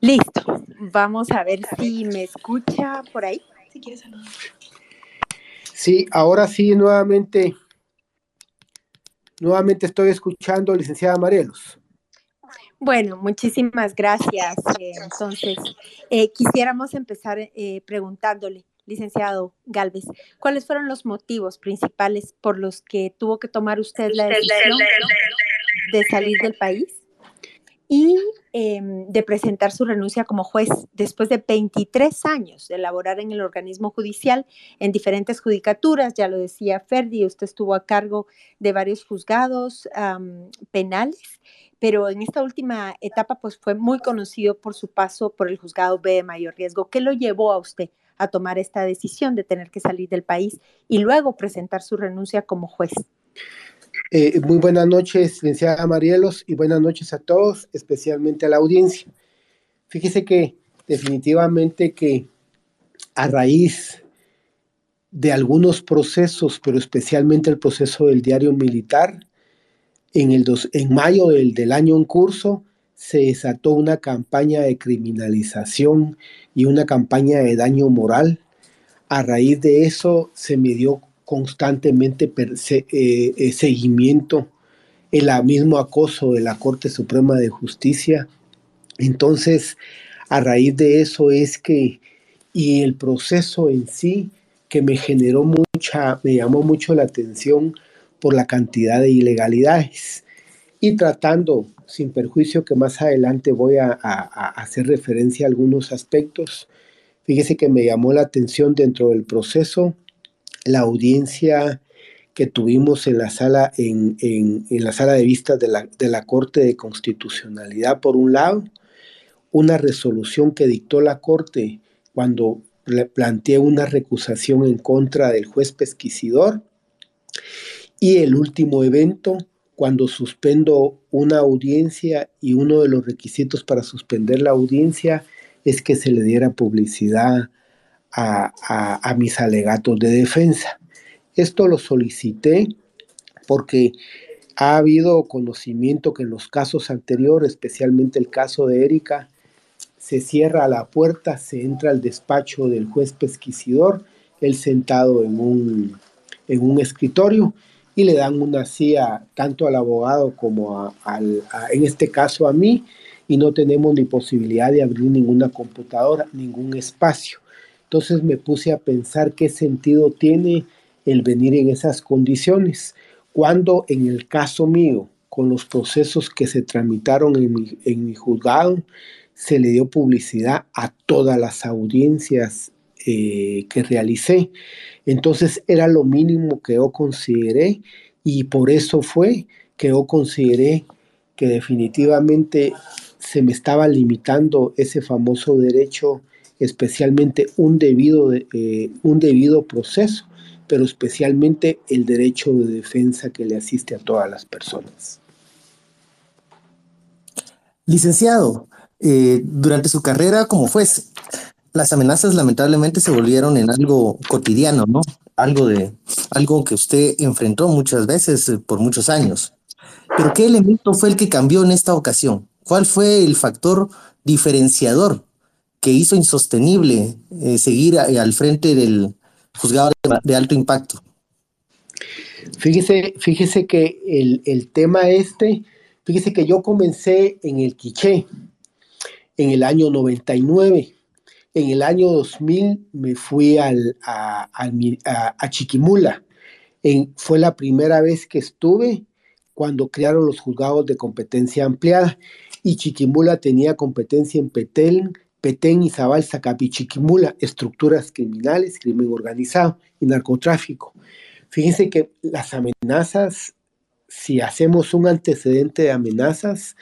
Listo. Vamos a ver si me escucha por ahí. Si quieres saludar. Sí, ahora sí, nuevamente, nuevamente estoy escuchando, licenciada Marelos. Bueno, muchísimas gracias. Entonces, eh, quisiéramos empezar eh, preguntándole, licenciado Galvez, ¿cuáles fueron los motivos principales por los que tuvo que tomar usted la decisión de salir del país? y em, de presentar su renuncia como juez después de 23 años de laborar en el organismo judicial en diferentes judicaturas. Ya lo decía Ferdi, usted estuvo a cargo de varios juzgados penales, pero en esta última etapa pues fue muy conocido por su paso por el juzgado B de mayor riesgo. ¿Qué lo llevó a usted a tomar esta decisión de tener que salir del país y luego presentar su renuncia como juez? Eh, muy buenas noches, licenciada Marielos, y buenas noches a todos, especialmente a la audiencia. Fíjese que definitivamente que a raíz de algunos procesos, pero especialmente el proceso del diario militar, en, el en mayo del, del año en curso se desató una campaña de criminalización y una campaña de daño moral. A raíz de eso se me dio constantemente eh, eh, seguimiento, el mismo acoso de la Corte Suprema de Justicia. Entonces, a raíz de eso es que, y el proceso en sí, que me generó mucha, me llamó mucho la atención por la cantidad de ilegalidades. Y tratando, sin perjuicio que más adelante voy a, a hacer referencia a algunos aspectos, fíjese que me llamó la atención dentro del proceso la audiencia que tuvimos en la sala, en, la sala de vistas de la, de la Corte de Constitucionalidad, por un lado, una resolución que dictó la Corte cuando planteé una recusación en contra del juez pesquisidor, y el último evento, cuando suspendo una audiencia y uno de los requisitos para suspender la audiencia es que se le diera publicidad a, mis alegatos de defensa. Esto lo solicité porque ha habido conocimiento que en los casos anteriores, especialmente el caso de Erika, se cierra la puerta, se entra al despacho del juez pesquisidor, él sentado en un, en un escritorio y le dan una silla tanto al abogado como en este caso a mí y no tenemos ni posibilidad de abrir ninguna computadora, ningún espacio. Entonces me puse a pensar qué sentido tiene el venir en esas condiciones, cuando en el caso mío, con los procesos que se tramitaron en mi, juzgado, se le dio publicidad a todas las audiencias eh, que realicé. Entonces era lo mínimo que yo consideré y por eso fue que yo consideré que definitivamente se me estaba limitando ese famoso derecho especialmente un debido, eh, un debido proceso, pero especialmente el derecho de defensa que le asiste a todas las personas. Licenciado, eh, durante su carrera como juez, las amenazas lamentablemente se volvieron en algo cotidiano, ¿no? Algo de algo que usted enfrentó muchas veces eh, por muchos años. Pero ¿qué elemento fue el que cambió en esta ocasión? ¿Cuál fue el factor diferenciador que hizo insostenible eh, seguir al frente del juzgado de, alto impacto. Fíjese, fíjese que el, tema este, fíjese que yo comencé en el Quiché en el año 99. En el año 2000 me fui al, a, Chiquimula. Fue la primera vez que estuve cuando crearon los juzgados de competencia ampliada y Chiquimula tenía competencia en Petén, Petén, Izabal, Zacapichiquimula, estructuras criminales, crimen organizado y narcotráfico. Fíjense que las amenazas, si hacemos un antecedente de amenazas,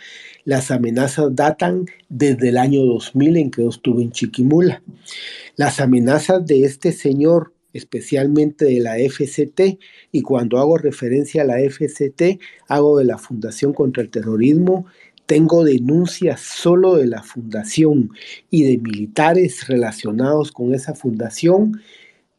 las amenazas datan desde el año 2000 en que yo estuve en Chiquimula. Las amenazas de este señor, especialmente de la FCT, y cuando hago referencia a la FCT, hago de la Fundación contra el Terrorismo tengo denuncias solo de la fundación y de militares relacionados con esa fundación.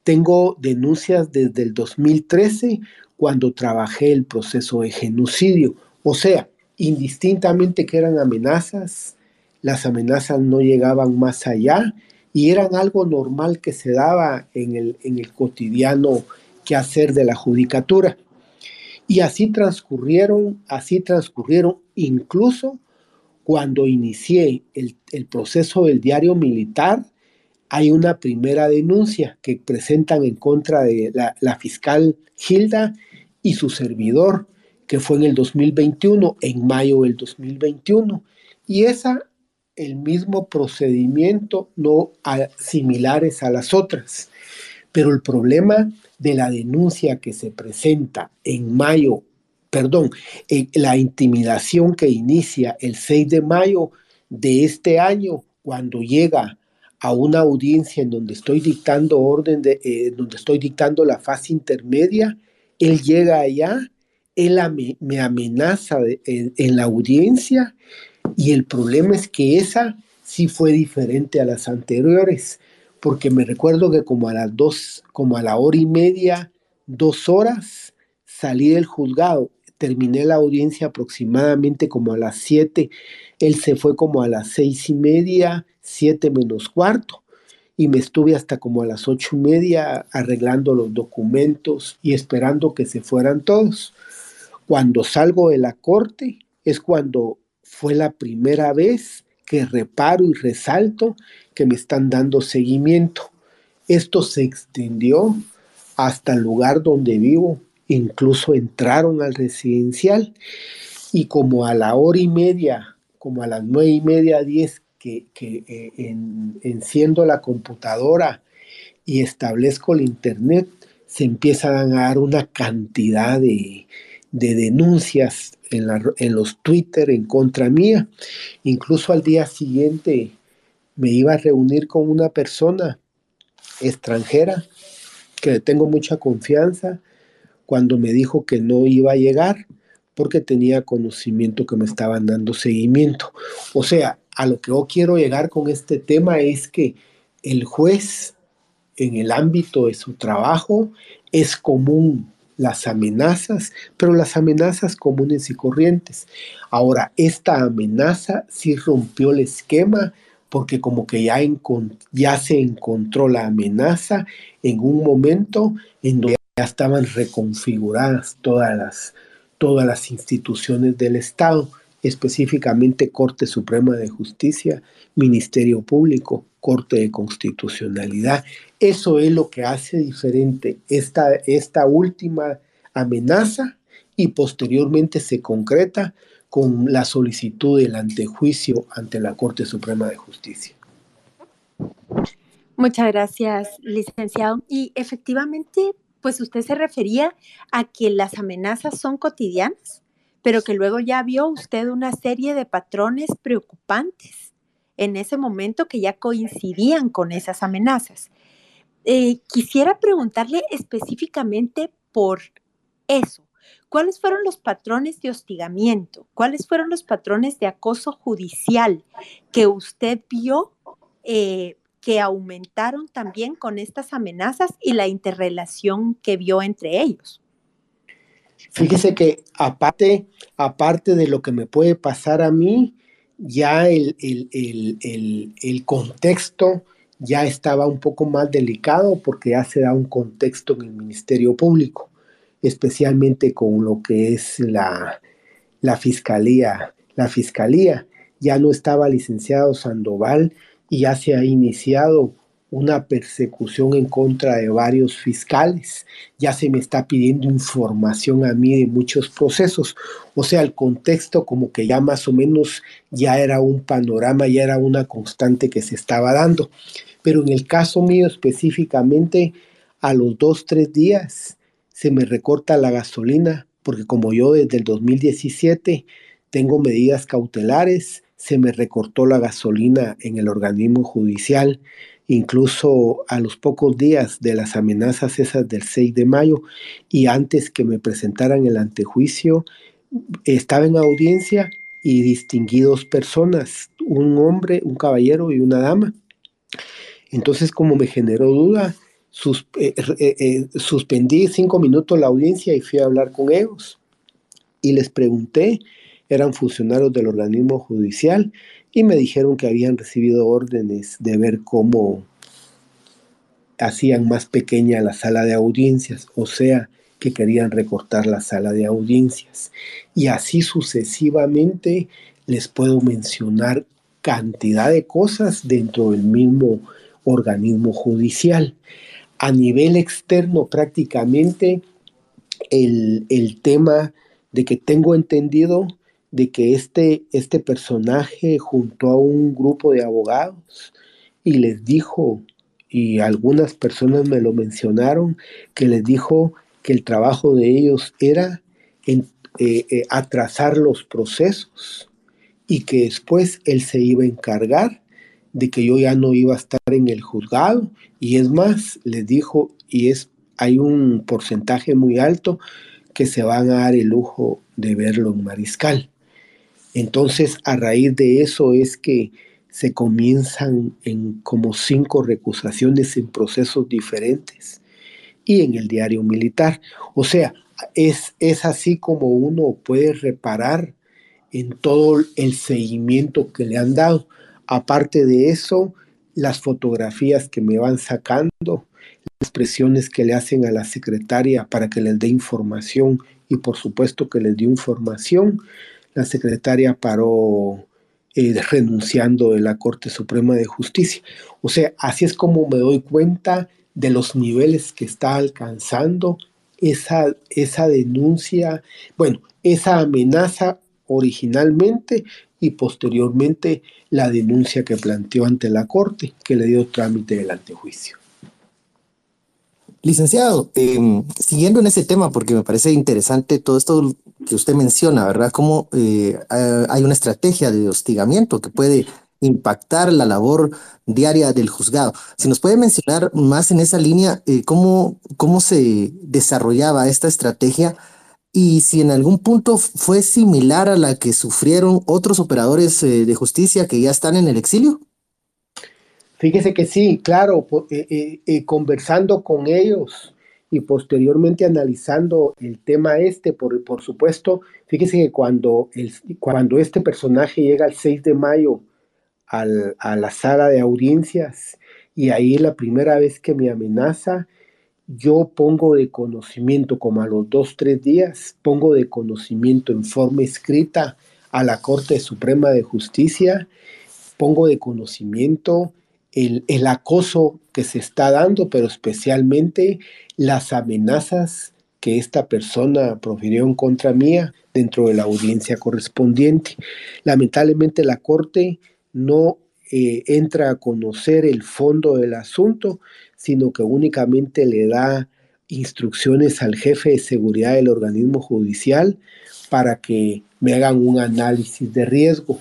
Tengo denuncias desde el 2013 cuando trabajé el proceso de genocidio. O sea, indistintamente que eran amenazas, las amenazas no llegaban más allá y eran algo normal que se daba en el, en el cotidiano quehacer de la judicatura. Y así transcurrieron, así transcurrieron incluso cuando inicié el, el proceso del diario militar, hay una primera denuncia que presentan en contra de la, fiscal Hilda y su servidor, que fue en el 2021, en mayo del 2021. Y esa, el mismo procedimiento, no similares a las otras. Pero el problema de la denuncia que se presenta en mayo, perdón, la intimidación que inicia el 6 de mayo de este año, cuando llega a una audiencia en donde estoy dictando orden de, eh, donde estoy dictando la fase intermedia, él llega allá, él me amenaza en, la audiencia y el problema es que esa sí fue diferente a las anteriores, porque me recuerdo que como a las dos, como a la hora y media, dos horas, salí del juzgado, terminé la audiencia aproximadamente como a las siete, él se fue como a las seis y media, 7 menos cuarto y me estuve hasta como a las ocho y media arreglando los documentos y esperando que se fueran todos. Cuando salgo de la corte es cuando fue la primera vez que reparo y resalto que me están dando seguimiento. Esto se extendió hasta el lugar donde vivo, incluso entraron al residencial y como a la hora y media, como a las nueve y media, diez que, eh, enciendo la computadora y establezco el Internet, se empiezan a dar una cantidad de, denuncias en, los Twitter en contra mía. Incluso al día siguiente me iba a reunir con una persona extranjera que le tengo mucha confianza cuando me dijo que no iba a llegar porque tenía conocimiento que me estaban dando seguimiento. O sea, a lo que yo quiero llegar con este tema es que el juez en el ámbito de su trabajo es común las amenazas, pero las amenazas comunes y corrientes. Ahora, esta amenaza sí rompió el esquema porque como que ya, se encontró la amenaza en un momento en donde ya estaban reconfiguradas todas las, todas las instituciones del Estado específicamente Corte Suprema de Justicia, Ministerio Público, Corte de Constitucionalidad. Eso es lo que hace diferente esta, esta última amenaza y posteriormente se concreta con la solicitud del antejuicio ante la Corte Suprema de Justicia. Muchas gracias, licenciado. Y efectivamente, pues usted se refería a que las amenazas son cotidianas pero que luego ya vio usted una serie de patrones preocupantes en ese momento que ya coincidían con esas amenazas. Eh, quisiera preguntarle específicamente por eso. ¿Cuáles fueron los patrones de hostigamiento? ¿Cuáles fueron los patrones de acoso judicial que usted vio eh, que aumentaron también con estas amenazas y la interrelación que vio entre ellos? Fíjese que aparte, aparte de lo que me puede pasar a mí, ya el, el, contexto ya estaba un poco más delicado porque ya se da un contexto en el Ministerio Público, especialmente con lo que es la, la fiscalía. La fiscalía ya no estaba licenciado Sandoval y ya se ha iniciado una persecución en contra de varios fiscales. Ya se me está pidiendo información a mí de muchos procesos. O sea, el contexto como que ya más o menos ya era un panorama, ya era una constante que se estaba dando. Pero en el caso mío específicamente, a los dos, tres días se me recorta la gasolina, porque como yo desde el 2017 tengo medidas cautelares, se me recortó la gasolina en el organismo judicial incluso a los pocos días de las amenazas esas del 6 de mayo y antes que me presentaran el antejuicio, estaba en audiencia y distinguí dos personas, un hombre, un caballero y una dama. Entonces, como me generó duda, eh, eh, eh, suspendí cinco minutos la audiencia y fui a hablar con ellos. Y les pregunté eran funcionarios del organismo judicial y me dijeron que habían recibido órdenes de ver cómo hacían más pequeña la sala de audiencias, o sea, que querían recortar la sala de audiencias. Y así sucesivamente les puedo mencionar cantidad de cosas dentro del mismo organismo judicial. A nivel externo prácticamente el, el tema de que tengo entendido de que este, este personaje junto a un grupo de abogados y les dijo, y algunas personas me lo mencionaron, que les dijo que el trabajo de ellos era en, eh, eh, atrasar los procesos y que después él se iba a encargar de que yo ya no iba a estar en el juzgado y es más, les dijo, y es, hay un porcentaje muy alto que se van a dar el lujo de verlo en mariscal. Entonces, a raíz de eso es que se comienzan en como cinco recusaciones en procesos diferentes y en el diario militar. O sea, es, es así como uno puede reparar en todo el seguimiento que le han dado. Aparte de eso, las fotografías que me van sacando, las presiones que le hacen a la secretaria para que les dé información y por supuesto que les dio información, la secretaria paró eh, renunciando de la Corte Suprema de Justicia. O sea, así es como me doy cuenta de los niveles que está alcanzando esa, esa denuncia, bueno, esa amenaza originalmente y posteriormente la denuncia que planteó ante la Corte, que le dio trámite del antejuicio. Licenciado, em, siguiendo en ese tema, porque me parece interesante todo esto que usted menciona, ¿verdad? Cómo eh, hay una estrategia de hostigamiento que puede impactar la labor diaria del juzgado. Si nos puede mencionar más en esa línea, eh, cómo, cómo se desarrollaba esta estrategia y si en algún punto fue similar a la que sufrieron otros operadores eh, de justicia que ya están en el exilio. Fíjese que sí, claro, eh, eh, eh, conversando con ellos y posteriormente analizando el tema este, por, por supuesto, fíjese que cuando, el, cuando este personaje llega el 6 de mayo al, a la sala de audiencias y ahí la primera vez que me amenaza, yo pongo de conocimiento, como a los dos, tres días, pongo de conocimiento en forma escrita a la Corte Suprema de Justicia, pongo de conocimiento el, acoso que se está dando, pero especialmente las amenazas que esta persona profirió en contra mía dentro de la audiencia correspondiente. Lamentablemente la Corte no eh, entra a conocer el fondo del asunto, sino que únicamente le da instrucciones al jefe de seguridad del organismo judicial para que me hagan un análisis de riesgo.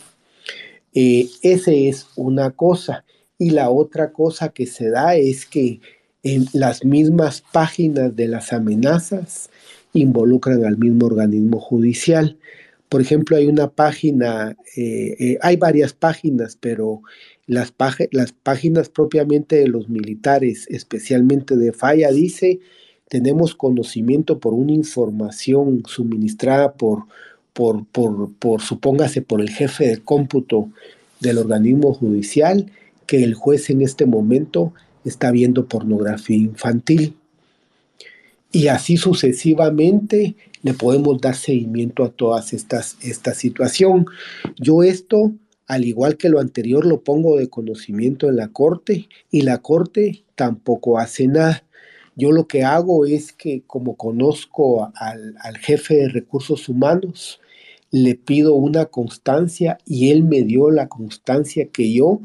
Eh, ese es una cosa. Y la otra cosa que se da es que en las mismas páginas de las amenazas involucran al mismo organismo judicial. Por ejemplo, hay una página, eh, eh, hay varias páginas, pero las, las páginas propiamente de los militares, especialmente de Falla, dice, tenemos conocimiento por una información suministrada por, por, por, por supóngase, por el jefe de cómputo del organismo judicial que el juez en este momento está viendo pornografía infantil. Y así sucesivamente le podemos dar seguimiento a todas estas esta situación. Yo esto, al igual que lo anterior, lo pongo de conocimiento en la corte y la corte tampoco hace nada. Yo lo que hago es que como conozco al, al jefe de recursos humanos, le pido una constancia y él me dio la constancia que yo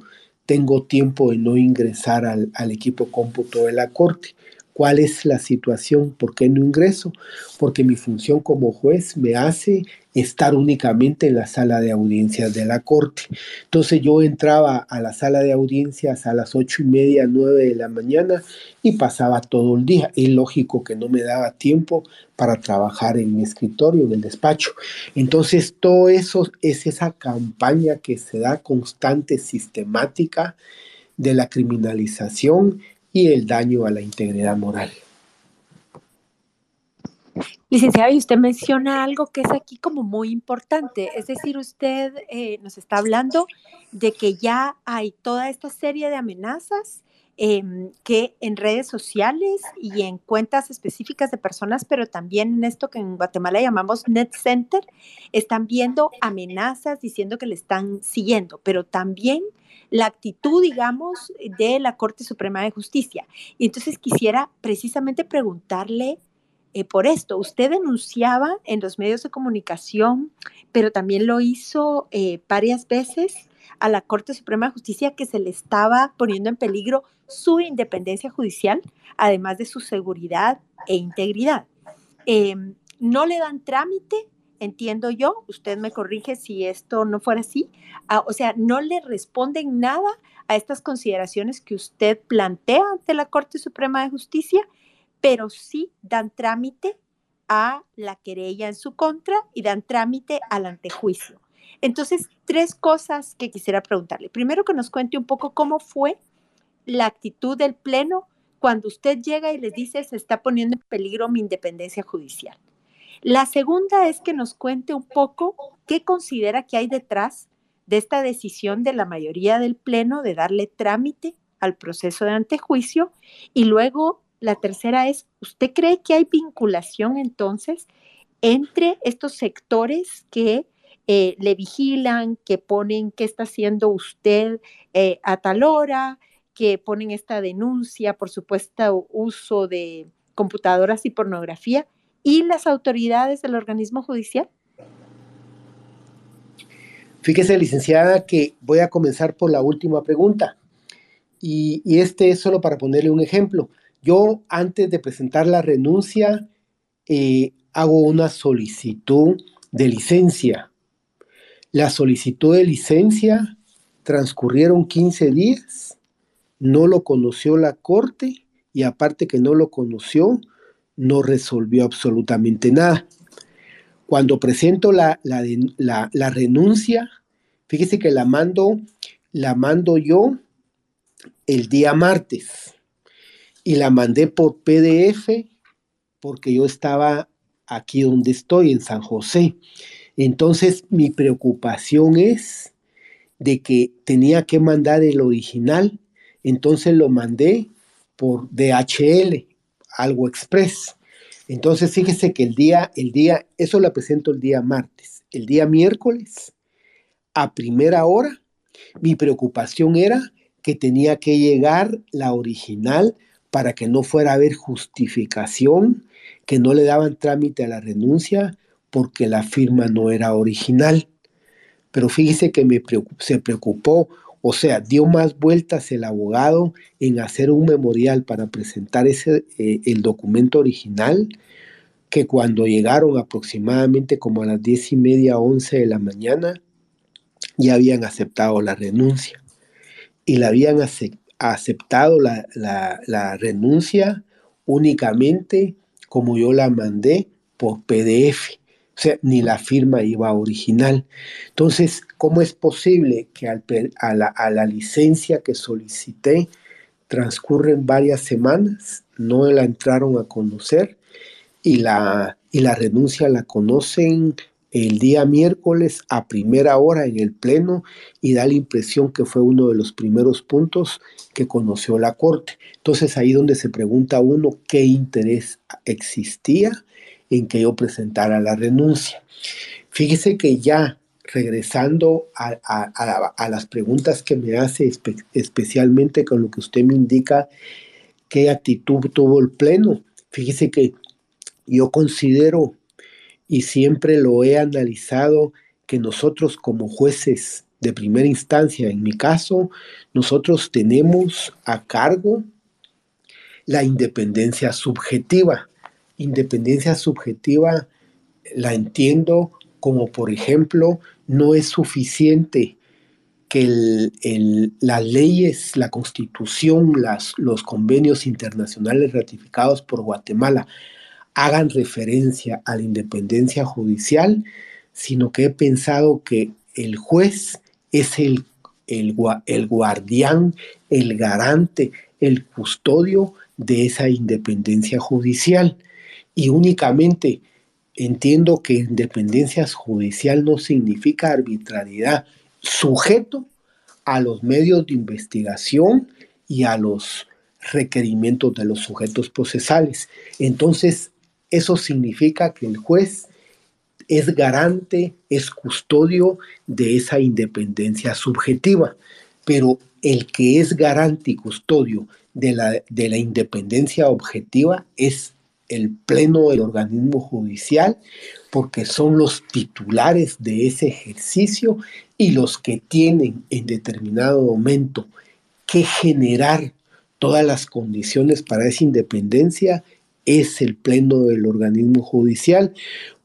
tengo tiempo de no ingresar al, al equipo cómputo de la Corte. ¿Cuál es la situación? ¿Por qué no ingreso? Porque mi función como juez me hace estar únicamente en la sala de audiencias de la corte. Entonces yo entraba a la sala de audiencias a las ocho y media, nueve de la mañana y pasaba todo el día. Es lógico que no me daba tiempo para trabajar en mi escritorio, en el despacho. Entonces todo eso es esa campaña que se da constante, sistemática de la criminalización y el daño a la integridad moral. Licenciada, y usted menciona algo que es aquí como muy importante, es decir, usted eh, nos está hablando de que ya hay toda esta serie de amenazas Em, que en redes sociales y en cuentas específicas de personas, pero también en esto que en Guatemala llamamos Net Center, están viendo amenazas diciendo que le están siguiendo, pero también la actitud, digamos, de la Corte Suprema de Justicia. Y entonces quisiera precisamente preguntarle eh, por esto. Usted denunciaba en los medios de comunicación, pero también lo hizo eh, varias veces a la Corte Suprema de Justicia que se le estaba poniendo en peligro su independencia judicial, además de su seguridad e integridad. Em, no le dan trámite, entiendo yo, usted me corrige si esto no fuera así, ah, o sea, no le responden nada a estas consideraciones que usted plantea ante la Corte Suprema de Justicia, pero sí dan trámite a la querella en su contra y dan trámite al antejuicio. Entonces, tres cosas que quisiera preguntarle. Primero, que nos cuente un poco cómo fue la actitud del Pleno cuando usted llega y les dice se está poniendo en peligro mi independencia judicial. La segunda es que nos cuente un poco qué considera que hay detrás de esta decisión de la mayoría del Pleno de darle trámite al proceso de antejuicio. Y luego la tercera es, ¿usted cree que hay vinculación entonces entre estos sectores que eh, le vigilan, que ponen qué está haciendo usted eh, a tal hora, que ponen esta denuncia por supuesto uso de computadoras y pornografía, y las autoridades del organismo judicial? Fíjese, licenciada, que voy a comenzar por la última pregunta. Y, este es solo para ponerle un ejemplo. Yo, antes de presentar la renuncia, eh, hago una solicitud de licencia la solicitud de licencia transcurrieron 15 días, no lo conoció la corte y aparte que no lo conoció, no resolvió absolutamente nada. Cuando presento la, la, renuncia, fíjese que la mando, la mando yo el día martes y la mandé por PDF porque yo estaba aquí donde estoy, en San José. Entonces mi preocupación es de que tenía que mandar el original, entonces lo mandé por DHL, algo express. Entonces fíjese que el día, el día, eso lo presento el día martes, el día miércoles, a primera hora, mi preocupación era que tenía que llegar la original para que no fuera a haber justificación, que no le daban trámite a la renuncia, porque la firma no era original. Pero fíjese que me se preocupó, o sea, dio más vueltas el abogado en hacer un memorial para presentar ese, eh, el documento original, que cuando llegaron aproximadamente como a las diez y media, once de la mañana, ya habían aceptado la renuncia. Y la habían aceptado la, la renuncia únicamente como yo la mandé por PDF. O sea, ni la firma iba original. Entonces, ¿cómo es posible que a, la, licencia que solicité transcurren varias semanas, no la entraron a conocer y la, y la renuncia la conocen el día miércoles a primera hora en el Pleno y da la impresión que fue uno de los primeros puntos que conoció la Corte. Entonces ahí donde se pregunta uno qué interés existía en que yo presentara la renuncia. Fíjese que ya regresando a, las preguntas que me hace, especialmente con lo que usted me indica, qué actitud tuvo el Pleno. Fíjese que yo considero y siempre lo he analizado que nosotros como jueces de primera instancia, en mi caso, nosotros tenemos a cargo la independencia subjetiva. Independencia subjetiva la entiendo como, por ejemplo, no es suficiente que las leyes, la constitución, las, los convenios internacionales ratificados por Guatemala hagan referencia a la independencia judicial, sino que he pensado que el juez es el, el, guardián, el garante, el custodio de esa independencia judicial y únicamente entiendo que independencia judicial no significa arbitrariedad, sujeto a los medios de investigación y a los requerimientos de los sujetos procesales. Entonces, eso significa que el juez es garante, es custodio de esa independencia subjetiva, pero el que es garante y custodio de la, de la independencia objetiva es el pleno del organismo judicial, porque son los titulares de ese ejercicio y los que tienen en determinado momento que generar todas las condiciones para esa independencia es el pleno del organismo judicial.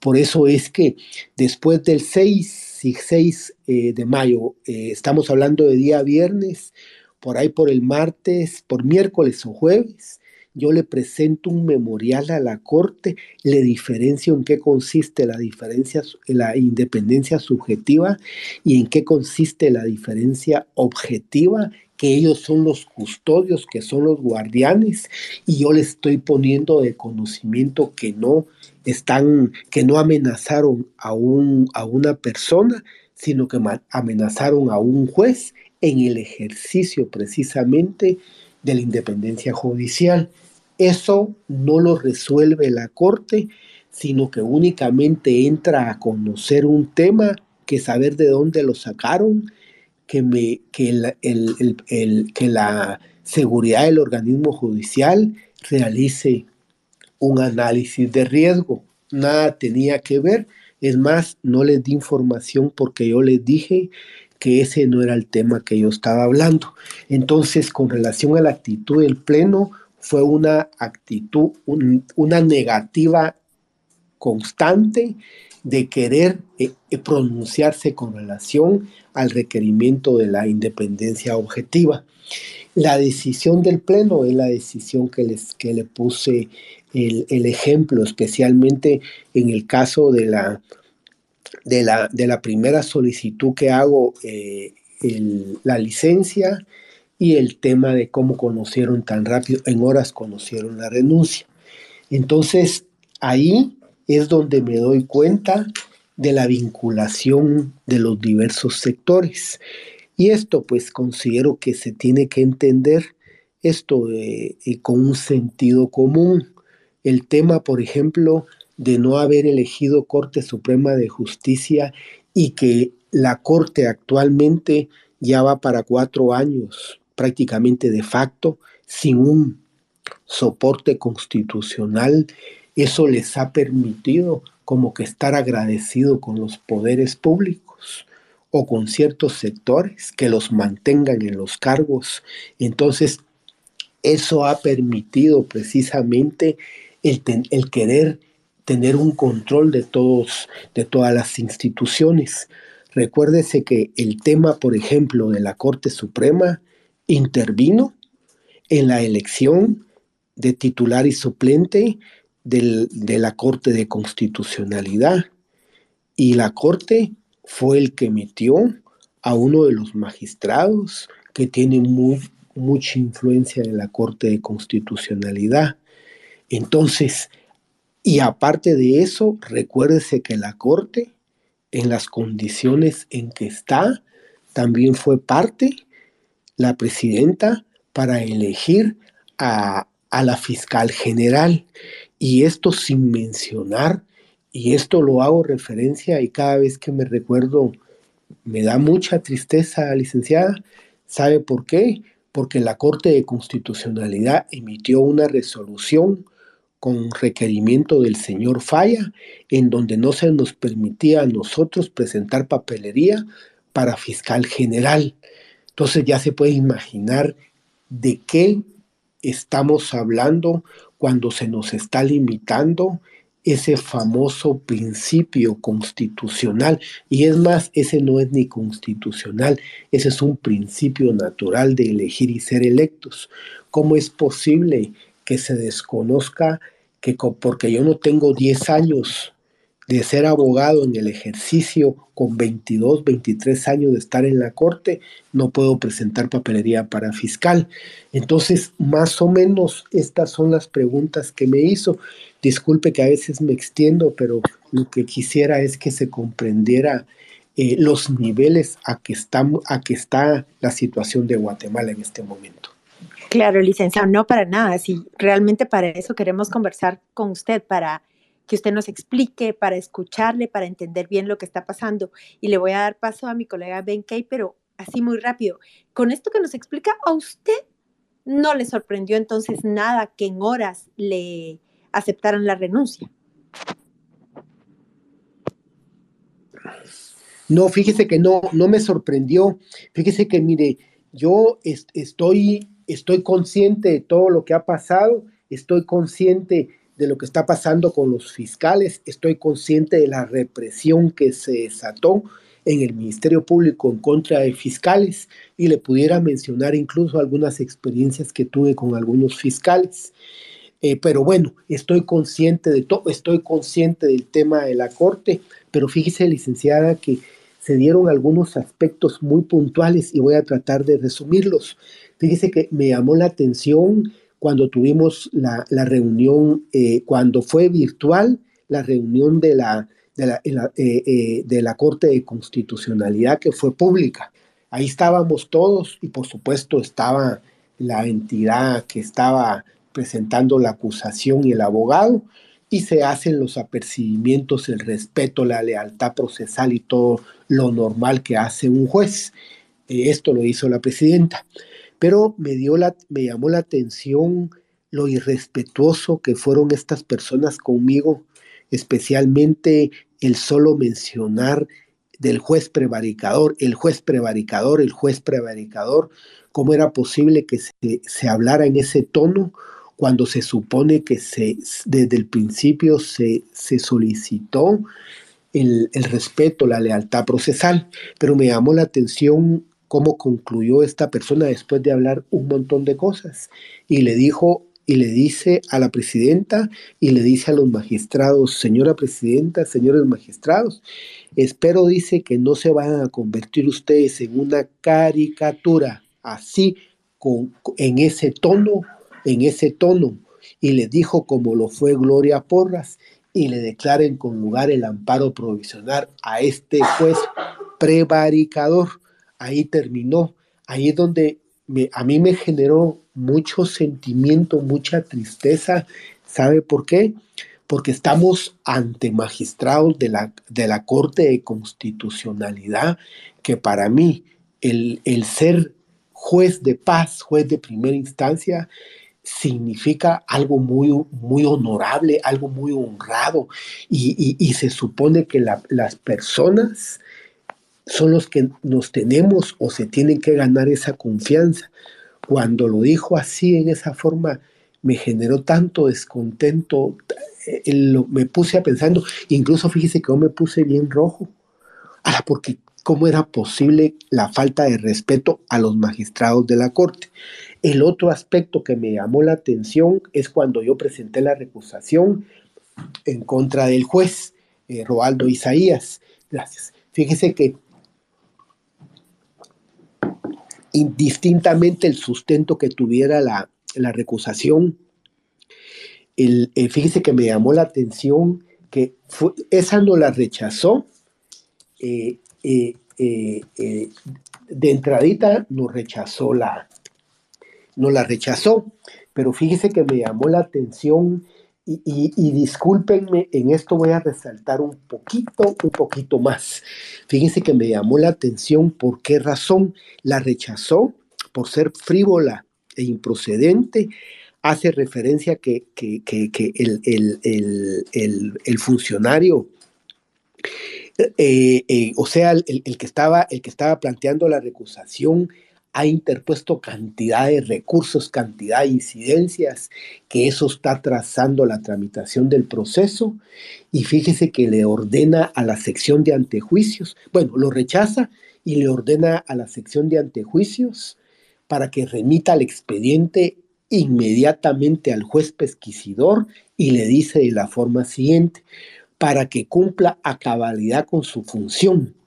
Por eso es que después del 6 y 6 eh, de mayo, eh, estamos hablando de día viernes, por ahí por el martes, por miércoles o jueves, yo le presento un memorial a la Corte, le diferencio en qué consiste la diferencia, la independencia subjetiva y en qué consiste la diferencia objetiva que ellos son los custodios, que son los guardianes, y yo les estoy poniendo de conocimiento que no están, que no amenazaron a, un, a una persona, sino que amenazaron a un juez en el ejercicio precisamente de la independencia judicial. Eso no lo resuelve la Corte, sino que únicamente entra a conocer un tema, que saber de dónde lo sacaron, que, me, que, el, que la seguridad del organismo judicial realice un análisis de riesgo. Nada tenía que ver. Es más, no les di información porque yo les dije que ese no era el tema que yo estaba hablando. Entonces, con relación a la actitud del Pleno, fue una actitud, una negativa constante de querer eh, eh, pronunciarse con relación al requerimiento de la independencia objetiva. La decisión del Pleno es la decisión que, les, que le puse el, ejemplo, especialmente en el caso de la, de la, de la primera solicitud que hago, eh, la licencia y el tema de cómo conocieron tan rápido, en horas conocieron la renuncia. Entonces, ahí es donde me doy cuenta de la vinculación de los diversos sectores. Y esto pues considero que se tiene que entender esto eh, con un sentido común. El tema, por ejemplo, de no haber elegido Corte Suprema de Justicia y que la Corte actualmente ya va para cuatro años prácticamente de facto, sin un soporte constitucional eso les ha permitido como que estar agradecido con los poderes públicos o con ciertos sectores que los mantengan en los cargos. Entonces, eso ha permitido precisamente el, el querer tener un control de todos, de todas las instituciones. Recuérdese que el tema, por ejemplo, de la Corte Suprema intervino en la elección de titular y suplente de la Corte de Constitucionalidad. Y la Corte fue el que metió a uno de los magistrados que tiene mucha influencia en la Corte de Constitucionalidad. Entonces, y aparte de eso, recuérdese que la Corte, en las condiciones en que está, también fue parte, la presidenta, para elegir a, a la fiscal general. Y esto sin mencionar, y esto lo hago referencia y cada vez que me recuerdo me da mucha tristeza, licenciada. ¿Sabe por qué? Porque la Corte de Constitucionalidad emitió una resolución con requerimiento del señor Falla, en donde no se nos permitía a nosotros presentar papelería para fiscal general. Entonces ya se puede imaginar de qué estamos hablando cuando se nos está limitando ese famoso principio constitucional. Y es más, ese no es ni constitucional, ese es un principio natural de elegir y ser electos. ¿Cómo es posible que se desconozca que porque yo no tengo 10 años de ser abogado en el ejercicio con 22, 23 años de estar en la corte, no puedo presentar papelería para fiscal. Entonces, más o menos estas son las preguntas que me hizo. Disculpe que a veces me extiendo, pero lo que quisiera es que se comprendiera eh, los niveles a que, estamos, a que está la situación de Guatemala en este momento. Claro, licenciado, no para nada. Sí, realmente para eso queremos conversar con usted, para que usted nos explique, para escucharle, para entender bien lo que está pasando. Y le voy a dar paso a mi colega Ben Kay, pero así muy rápido. Con esto que nos explica, ¿a usted no le sorprendió entonces nada que en horas le aceptaran la renuncia? No, fíjese que no, no me sorprendió. Fíjese que, mire, yo estoy, estoy consciente de todo lo que ha pasado, estoy consciente de lo que está pasando con los fiscales, estoy consciente de la represión que se desató en el Ministerio Público en contra de fiscales y le pudiera mencionar incluso algunas experiencias que tuve con algunos fiscales. Eh, pero bueno, estoy consciente de todo, estoy consciente del tema de la Corte, pero fíjese, licenciada, que se dieron algunos aspectos muy puntuales y voy a tratar de resumirlos. Fíjese que me llamó la atención cuando tuvimos la, reunión, eh, cuando fue virtual, la reunión de la, de la, eh, eh, de la Corte de Constitucionalidad que fue pública. Ahí estábamos todos y por supuesto estaba la entidad que estaba presentando la acusación y el abogado y se hacen los apercibimientos, el respeto, la lealtad procesal y todo lo normal que hace un juez. esto lo hizo la presidenta. Pero me, dio la, me llamó la atención lo irrespetuoso que fueron estas personas conmigo, especialmente el solo mencionar del juez prevaricador, el juez prevaricador, el juez prevaricador, cómo era posible que se, hablara en ese tono cuando se supone que se, desde el principio se, se solicitó el, el, respeto, la lealtad procesal, pero me llamó la atención cómo concluyó esta persona después de hablar un montón de cosas. Y le dijo y le dice a la presidenta y le dice a los magistrados, señora presidenta, señores magistrados, espero dice que no se vayan a convertir ustedes en una caricatura así con, en ese tono, en ese tono. Y le dijo como lo fue Gloria Porras y le declaren con lugar el amparo provisional a este juez prevaricador ahí terminó. Ahí es donde a mí me generó mucho sentimiento, mucha tristeza. ¿Sabe por qué? Porque estamos ante magistrados de la, de la Corte de Constitucionalidad, que para mí el, ser juez de paz, juez de primera instancia, significa algo muy, muy honorable, algo muy honrado. Y, se supone que las personas son los que nos tenemos o se tienen que ganar esa confianza. Cuando lo dijo así, en esa forma, me generó tanto descontento, eh, me puse a pensando, incluso fíjese que yo me puse bien rojo, ah, porque cómo era posible la falta de respeto a los magistrados de la Corte. El otro aspecto que me llamó la atención es cuando yo presenté la recusación en contra del juez, eh, Roaldo Isaías. Gracias. Fíjese que indistintamente el sustento que tuviera la, recusación. El, eh, fíjese que me llamó la atención que esa no la rechazó. Eh, eh, de entradita no rechazó la, no la rechazó, pero fíjese que me llamó la atención y, discúlpenme, en esto voy a resaltar un poquito, un poquito más. Fíjense que me llamó la atención por qué razón la rechazó, por ser frívola e improcedente, hace referencia que, que, el, funcionario, eh, eh, o sea, el, que estaba, el que estaba planteando la recusación, ha interpuesto cantidad de recursos, cantidad de incidencias, que eso está trazando la tramitación del proceso. Y fíjese que le ordena a la sección de antejuicios, bueno, lo rechaza y le ordena a la sección de antejuicios para que remita el expediente inmediatamente al juez pesquisidor y le dice de la forma siguiente, para que cumpla a cabalidad con su función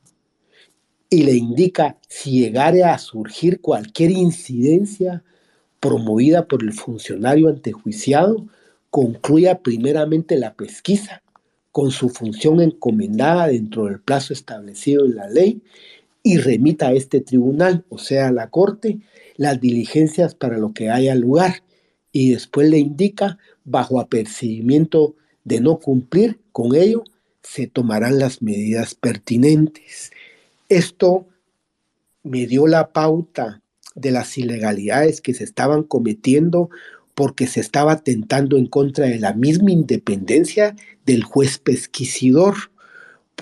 y le indica si llegare a surgir cualquier incidencia promovida por el funcionario antejuiciado, concluya primeramente la pesquisa con su función encomendada dentro del plazo establecido en la ley y remita a este tribunal, o sea, a la Corte, las diligencias para lo que haya lugar y después le indica, bajo apercibimiento de no cumplir con ello, se tomarán las medidas pertinentes. Esto me dio la pauta de las ilegalidades que se estaban cometiendo porque se estaba atentando en contra de la misma independencia del juez pesquisidor.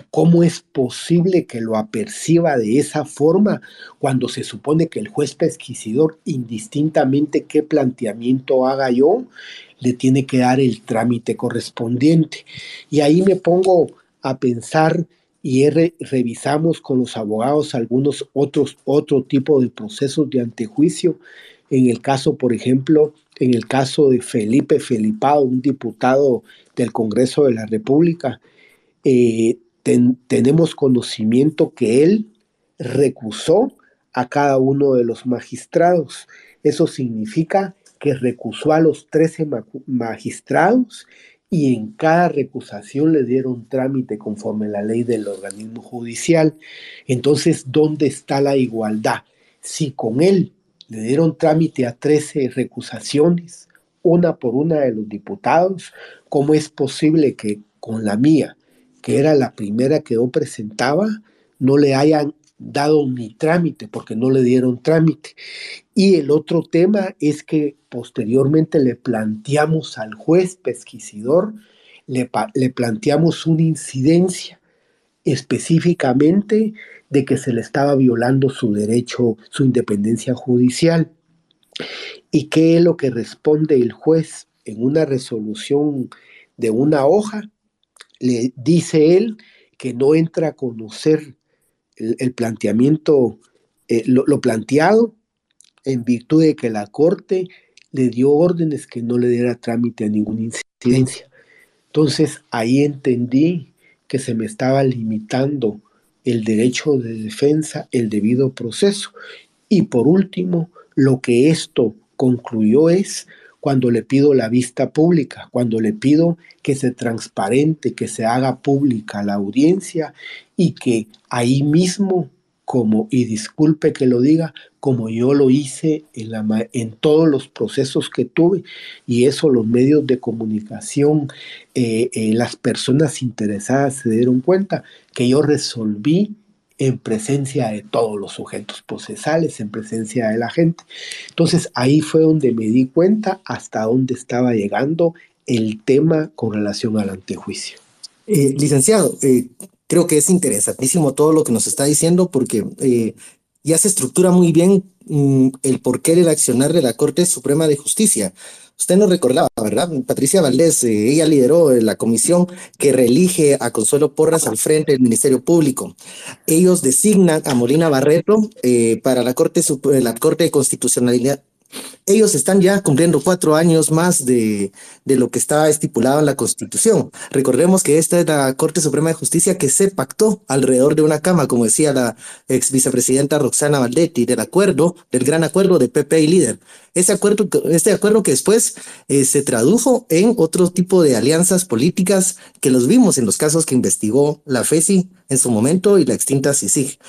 ¿Cómo es posible que lo aperciba de esa forma cuando se supone que el juez pesquisidor, indistintamente qué planteamiento haga yo, le tiene que dar el trámite correspondiente? Y ahí me pongo a pensar y revisamos con los abogados algunos otros otro tipo de procesos de antejuicio. En el caso, por ejemplo, en el caso de Felipe Felipado, un diputado del Congreso de la República, eh, tenemos conocimiento que él recusó a cada uno de los magistrados. Eso significa que recusó a los 13 magistrados y en cada recusación le dieron trámite conforme la ley del organismo judicial. Entonces, ¿dónde está la igualdad? Si con él le dieron trámite a 13 recusaciones, una por una de los diputados, ¿cómo es posible que con la mía, que era la primera que yo presentaba, no le hayan dado ni trámite, porque no le dieron trámite. Y el otro tema es que posteriormente le planteamos al juez pesquisidor, le, le planteamos una incidencia específicamente de que se le estaba violando su derecho, su independencia judicial. ¿Y qué es lo que responde el juez en una resolución de una hoja? Le dice él que no entra a conocer el, planteamiento, eh, lo, planteado, en virtud de que la Corte le dio órdenes que no le diera trámite a ninguna incidencia. Entonces ahí entendí que se me estaba limitando el derecho de defensa, el debido proceso. Y por último, lo que esto concluyó es cuando le pido la vista pública, cuando le pido que se transparente, que se haga pública la audiencia y que ahí mismo, como, y disculpe que lo diga, como yo lo hice en, la, en todos los procesos que tuve, y eso los medios de comunicación, eh, eh, las personas interesadas se dieron cuenta que yo resolví en presencia de todos los sujetos procesales, en presencia de la gente. Entonces ahí fue donde me di cuenta hasta dónde estaba llegando el tema con relación al antejuicio. Eh, licenciado, creo que es interesantísimo todo lo que nos está diciendo porque eh, ya se estructura muy bien mm, el porqué del accionar de la Corte Suprema de Justicia. Usted nos recordaba, ¿verdad? Patricia Valdés, eh, ella lideró la comisión que reelige a Consuelo Porras al frente del Ministerio Público. Ellos designan a Molina Barreto eh, para la Corte, la Corte de Constitucionalidad ellos están ya cumpliendo cuatro años más de, de, lo que estaba estipulado en la Constitución. Recordemos que esta es la Corte Suprema de Justicia que se pactó alrededor de una cama, como decía la ex vicepresidenta Roxana Valdetti, del acuerdo, del gran acuerdo de PP y líder. Ese acuerdo, este acuerdo que después eh, se tradujo en otro tipo de alianzas políticas que los vimos en los casos que investigó la FESI en su momento y la extinta CICIG.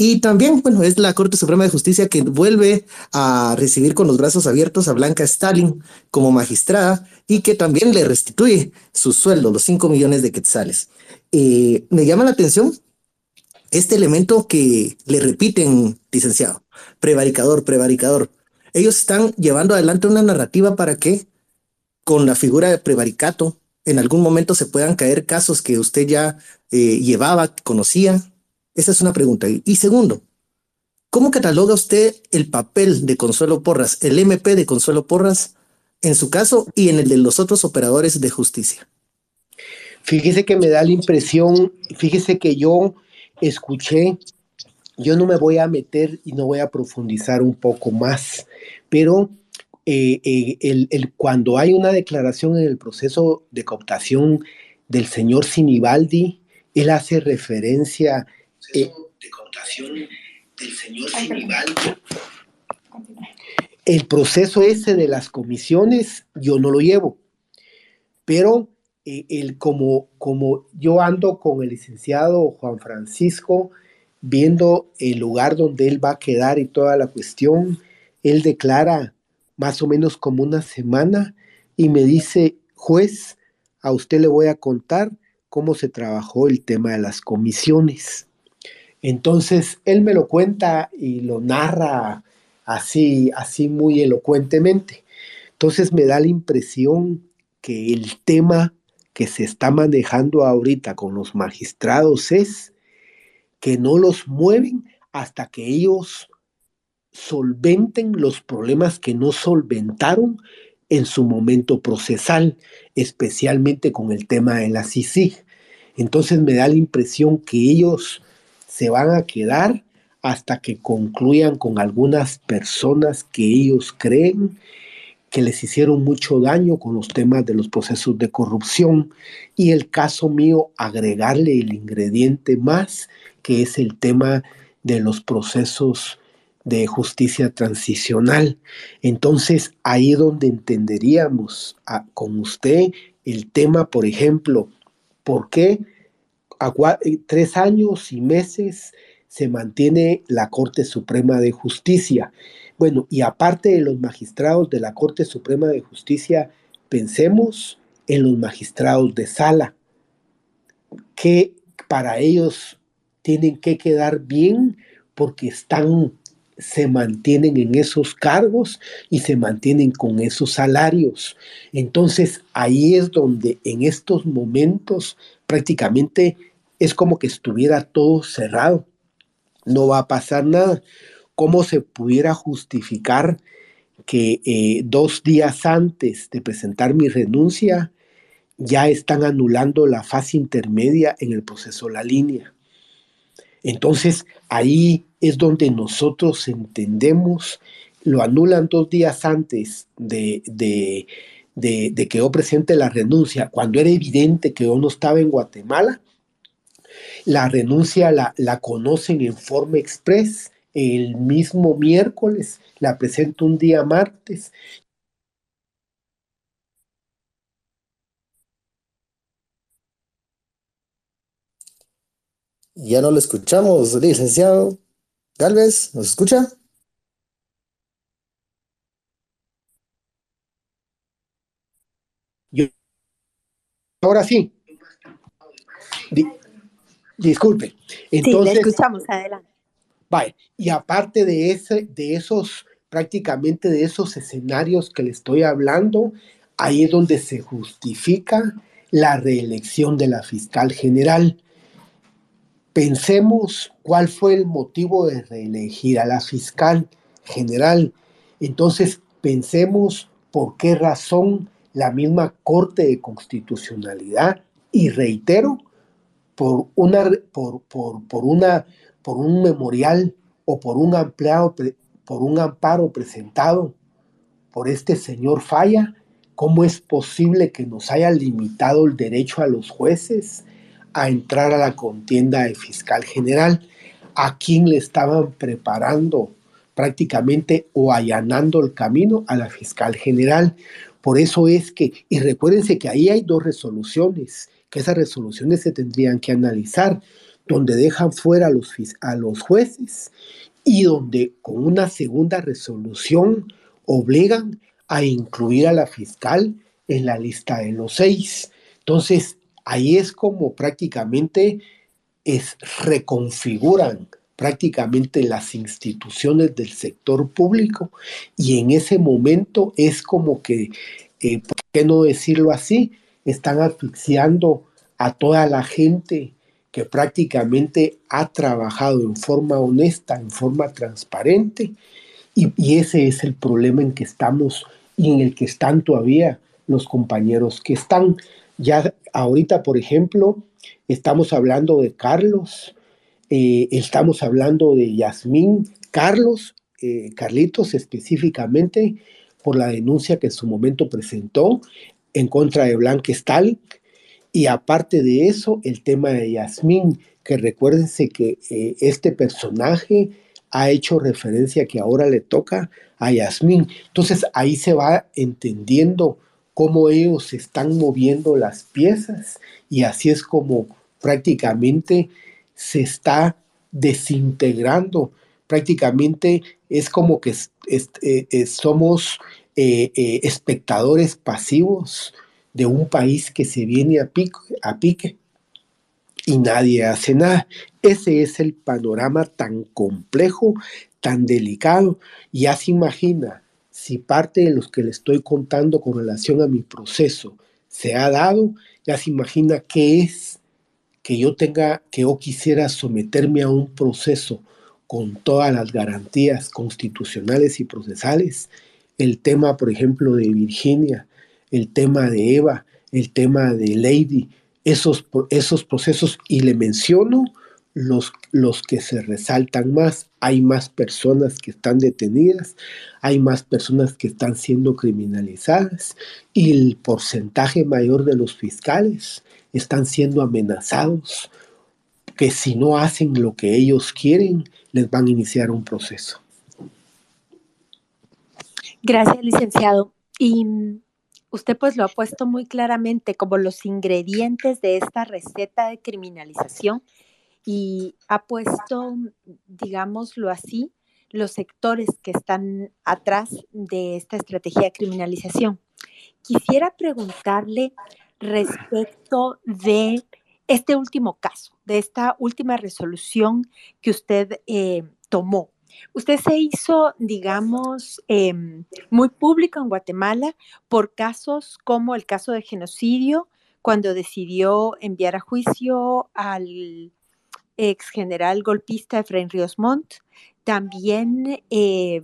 Y también, bueno, es la Corte Suprema de Justicia que vuelve a recibir con los brazos abiertos a Blanca Stalin como magistrada y que también le restituye su sueldo, los 5 millones de quetzales. Eh, me llama la atención este elemento que le repiten, licenciado, prevaricador, prevaricador. Ellos están llevando adelante una narrativa para que con la figura de prevaricato en algún momento se puedan caer casos que usted ya eh, llevaba, conocía, esa es una pregunta. Y segundo, ¿cómo cataloga usted el papel de Consuelo Porras, el MP de Consuelo Porras, en su caso y en el de los otros operadores de justicia? Fíjese que me da la impresión, fíjese que yo escuché, yo no me voy a meter y no voy a profundizar un poco más, pero eh, eh, el, cuando hay una declaración en el proceso de cooptación del señor Sinibaldi, él hace referencia eh, de contación del señor. El proceso ese de las comisiones yo no lo llevo, pero eh, el, como, como yo ando con el licenciado Juan Francisco, viendo el lugar donde él va a quedar y toda la cuestión, él declara más o menos como una semana y me dice, juez, a usted le voy a contar cómo se trabajó el tema de las comisiones. Entonces, él me lo cuenta y lo narra así, así muy elocuentemente. Entonces me da la impresión que el tema que se está manejando ahorita con los magistrados es que no los mueven hasta que ellos solventen los problemas que no solventaron en su momento procesal, especialmente con el tema de la CICIG. Entonces me da la impresión que ellos se van a quedar hasta que concluyan con algunas personas que ellos creen que les hicieron mucho daño con los temas de los procesos de corrupción y el caso mío agregarle el ingrediente más que es el tema de los procesos de justicia transicional. Entonces, ahí donde entenderíamos con usted el tema, por ejemplo, ¿por qué eh, tres años y meses se mantiene la Corte Suprema de Justicia? Bueno, y aparte de los magistrados de la Corte Suprema de Justicia, pensemos en los magistrados de sala, que para ellos tienen que quedar bien porque están se mantienen en esos cargos y se mantienen con esos salarios. Entonces ahí es donde en estos momentos prácticamente es como que estuviera todo cerrado. No va a pasar nada. ¿Cómo se pudiera justificar que eh, dos días antes de presentar mi renuncia ya están anulando la fase intermedia en el proceso La Línea? Entonces ahí es donde nosotros entendemos, lo anulan dos días antes de, que yo presente la renuncia, cuando era evidente que yo no estaba en Guatemala. La renuncia la, la conocen en forma express el mismo miércoles, la presento un día martes Ya no lo escuchamos, licenciado. Galvez, ¿nos escucha? ahora sí. Disculpe. Entonces, sí, le escuchamos, adelante. Vale, y aparte de, ese, de esos, prácticamente de esos escenarios que le estoy hablando, ahí es donde se justifica la reelección de la fiscal general Pensemos cuál fue el motivo de reelegir a la fiscal general. Entonces, pensemos por qué razón la misma Corte de Constitucionalidad, y reitero, por, una, por, por, una, por un memorial o por un, ampliado, por un amparo presentado por este señor Falla, ¿cómo es posible que nos haya limitado el derecho a los jueces a entrar a la contienda de fiscal general, a quien le estaban preparando prácticamente o allanando el camino a la fiscal general. Por eso es que, y recuérdense que ahí hay dos resoluciones, que esas resoluciones se tendrían que analizar, donde dejan fuera a los, a los jueces y donde con una segunda resolución obligan a incluir a la fiscal en la lista de los seis. Entonces, ahí es como prácticamente es, reconfiguran prácticamente las instituciones del sector público y en ese momento es como que, eh, ¿por qué no decirlo así? Están asfixiando a toda la gente que prácticamente ha trabajado en forma honesta, en forma transparente, y, ese es el problema en que estamos y en el que están todavía los compañeros que están. Ya ahorita, por ejemplo, estamos hablando de Carlos, eh, estamos hablando de Yasmín, Carlos, eh, Carlitos específicamente, por la denuncia que en su momento presentó en contra de Blanquestal Y aparte de eso, el tema de Yasmín, que recuérdense que eh, este personaje ha hecho referencia que ahora le toca a Yasmín. Entonces ahí se va entendiendo cómo ellos están moviendo las piezas y así es como prácticamente se está desintegrando. Prácticamente es como que eh, eh, somos eh, espectadores pasivos de un país que se viene a, a pique y nadie hace nada. Ese es el panorama tan complejo, tan delicado. Ya se imagina, si parte de los que le estoy contando con relación a mi proceso se ha dado, ya se imagina qué es que yo tenga, que yo quisiera someterme a un proceso con todas las garantías constitucionales y procesales. El tema, por ejemplo, de Virginia, el tema de Eva, el tema de Lady, esos, esos procesos, y le menciono los, los que se resaltan más. Hay más personas que están detenidas, hay más personas que están siendo criminalizadas y el porcentaje mayor de los fiscales están siendo amenazados que si no hacen lo que ellos quieren, les van a iniciar un proceso. Gracias, licenciado. Y usted pues lo ha puesto muy claramente como los ingredientes de esta receta de criminalización y ha puesto, digámoslo así, los sectores que están atrás de esta estrategia de criminalización. Quisiera preguntarle respecto de este último caso, de esta última resolución que usted eh, tomó. Usted se hizo, digamos, em, muy público en Guatemala por casos como el caso de genocidio, cuando decidió enviar a juicio al ex general golpista Efraín Ríos Montt. También eh,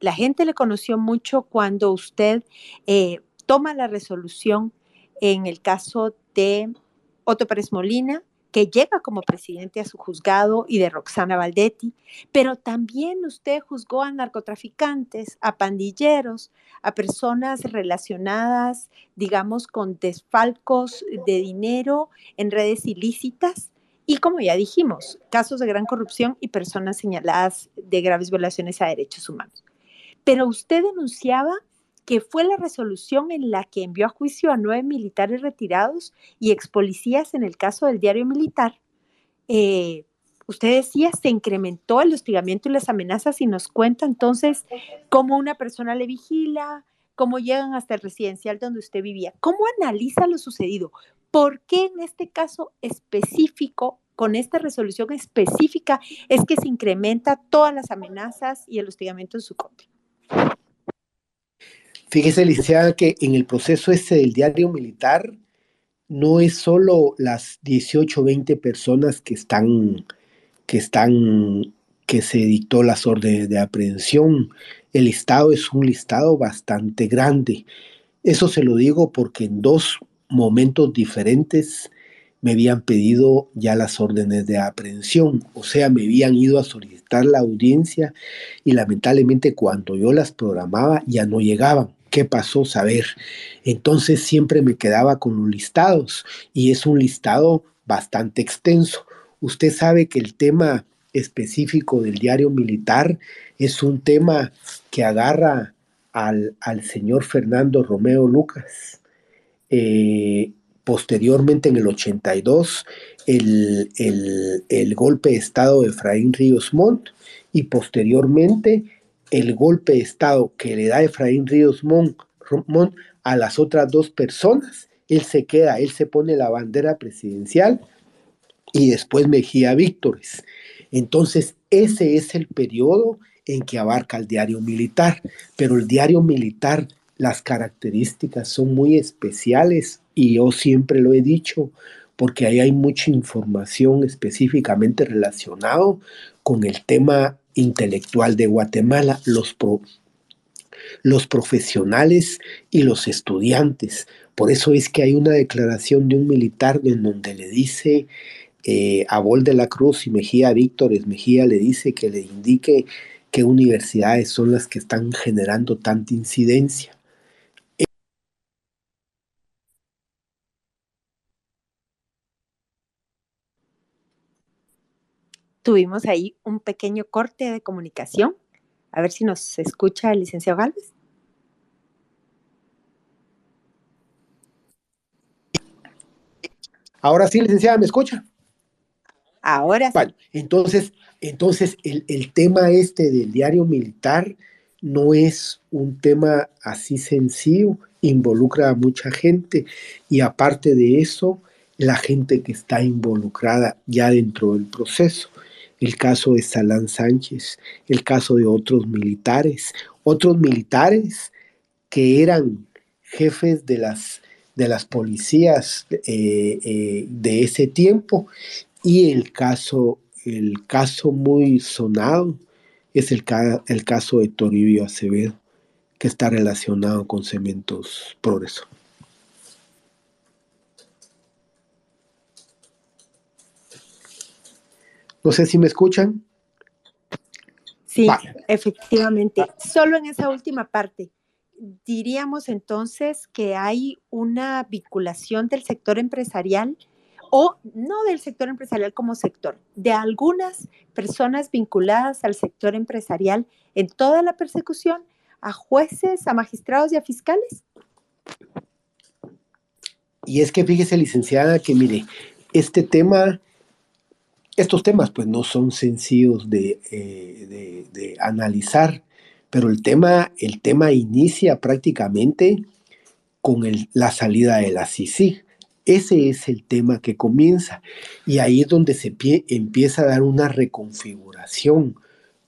la gente le conoció mucho cuando usted eh, toma la resolución en el caso de Otto Pérez Molina, que llega como presidente a su juzgado, y de Roxana Valdetti, pero también usted juzgó a narcotraficantes, a pandilleros, a personas relacionadas, digamos, con desfalcos de dinero en redes ilícitas y, como ya dijimos, casos de gran corrupción y personas señaladas de graves violaciones a derechos humanos. Pero usted denunciaba que fue la resolución en la que envió a juicio a nueve militares retirados y ex policías en el caso del diario militar. Eh, usted decía, se incrementó el hostigamiento y las amenazas y nos cuenta entonces cómo una persona le vigila, cómo llegan hasta el residencial donde usted vivía. ¿Cómo analiza lo sucedido? ¿Por qué en este caso específico, con esta resolución específica, es que se incrementa todas las amenazas y el hostigamiento en su contra? Fíjese, licenciada, que en el proceso ese del diario militar no es solo las 18 20 personas que están, que están, que se dictó las órdenes de aprehensión. El listado es un listado bastante grande. Eso se lo digo porque en dos momentos diferentes me habían pedido ya las órdenes de aprehensión, o sea, me habían ido a solicitar la audiencia y lamentablemente cuando yo las programaba ya no llegaban qué pasó, saber. Entonces siempre me quedaba con los listados y es un listado bastante extenso. Usted sabe que el tema específico del diario militar es un tema que agarra al, señor Fernando Romeo Lucas. Eh, posteriormente, en el 82, el, el, golpe de Estado de Efraín Ríos Montt y posteriormente el golpe de Estado que le da Efraín Ríos Montt a las otras dos personas, él se queda, él se pone la bandera presidencial y después Mejía Víctores. Entonces, ese es el periodo en que abarca el diario militar, pero el diario militar, las características son muy especiales y yo siempre lo he dicho, porque ahí hay mucha información específicamente relacionado con el tema intelectual de Guatemala, los, los profesionales y los estudiantes. Por eso es que hay una declaración de un militar en donde le dice eh, a Bol de la Cruz y Mejía Víctores, Mejía le dice que le indique qué universidades son las que están generando tanta incidencia. Tuvimos ahí un pequeño corte de comunicación. A ver si nos escucha el licenciado Galvez. Ahora sí, licenciada, ¿me escucha? Ahora sí. Bueno, entonces, entonces el, el, tema este del diario militar no es un tema así sencillo, involucra a mucha gente y aparte de eso, la gente que está involucrada ya dentro del proceso. El caso de Salán Sánchez, el caso de otros militares, otros militares que eran jefes de las, de las policías eh, eh, de ese tiempo y el caso, el caso muy sonado es el, el caso de Toribio Acevedo, que está relacionado con Cementos Progreso. No sé si me escuchan. Sí, efectivamente. Solo en esa última parte. Diríamos entonces que hay una vinculación del sector empresarial o no del sector empresarial como sector, de algunas personas vinculadas al sector empresarial en toda la persecución, a jueces, a magistrados y a fiscales. Y es que fíjese, licenciada, que mire, este tema estos temas pues no son sencillos de, eh, analizar, pero el tema, el tema inicia prácticamente con la salida de la CICI. Ese es el tema que comienza y ahí es donde se empieza a dar una reconfiguración.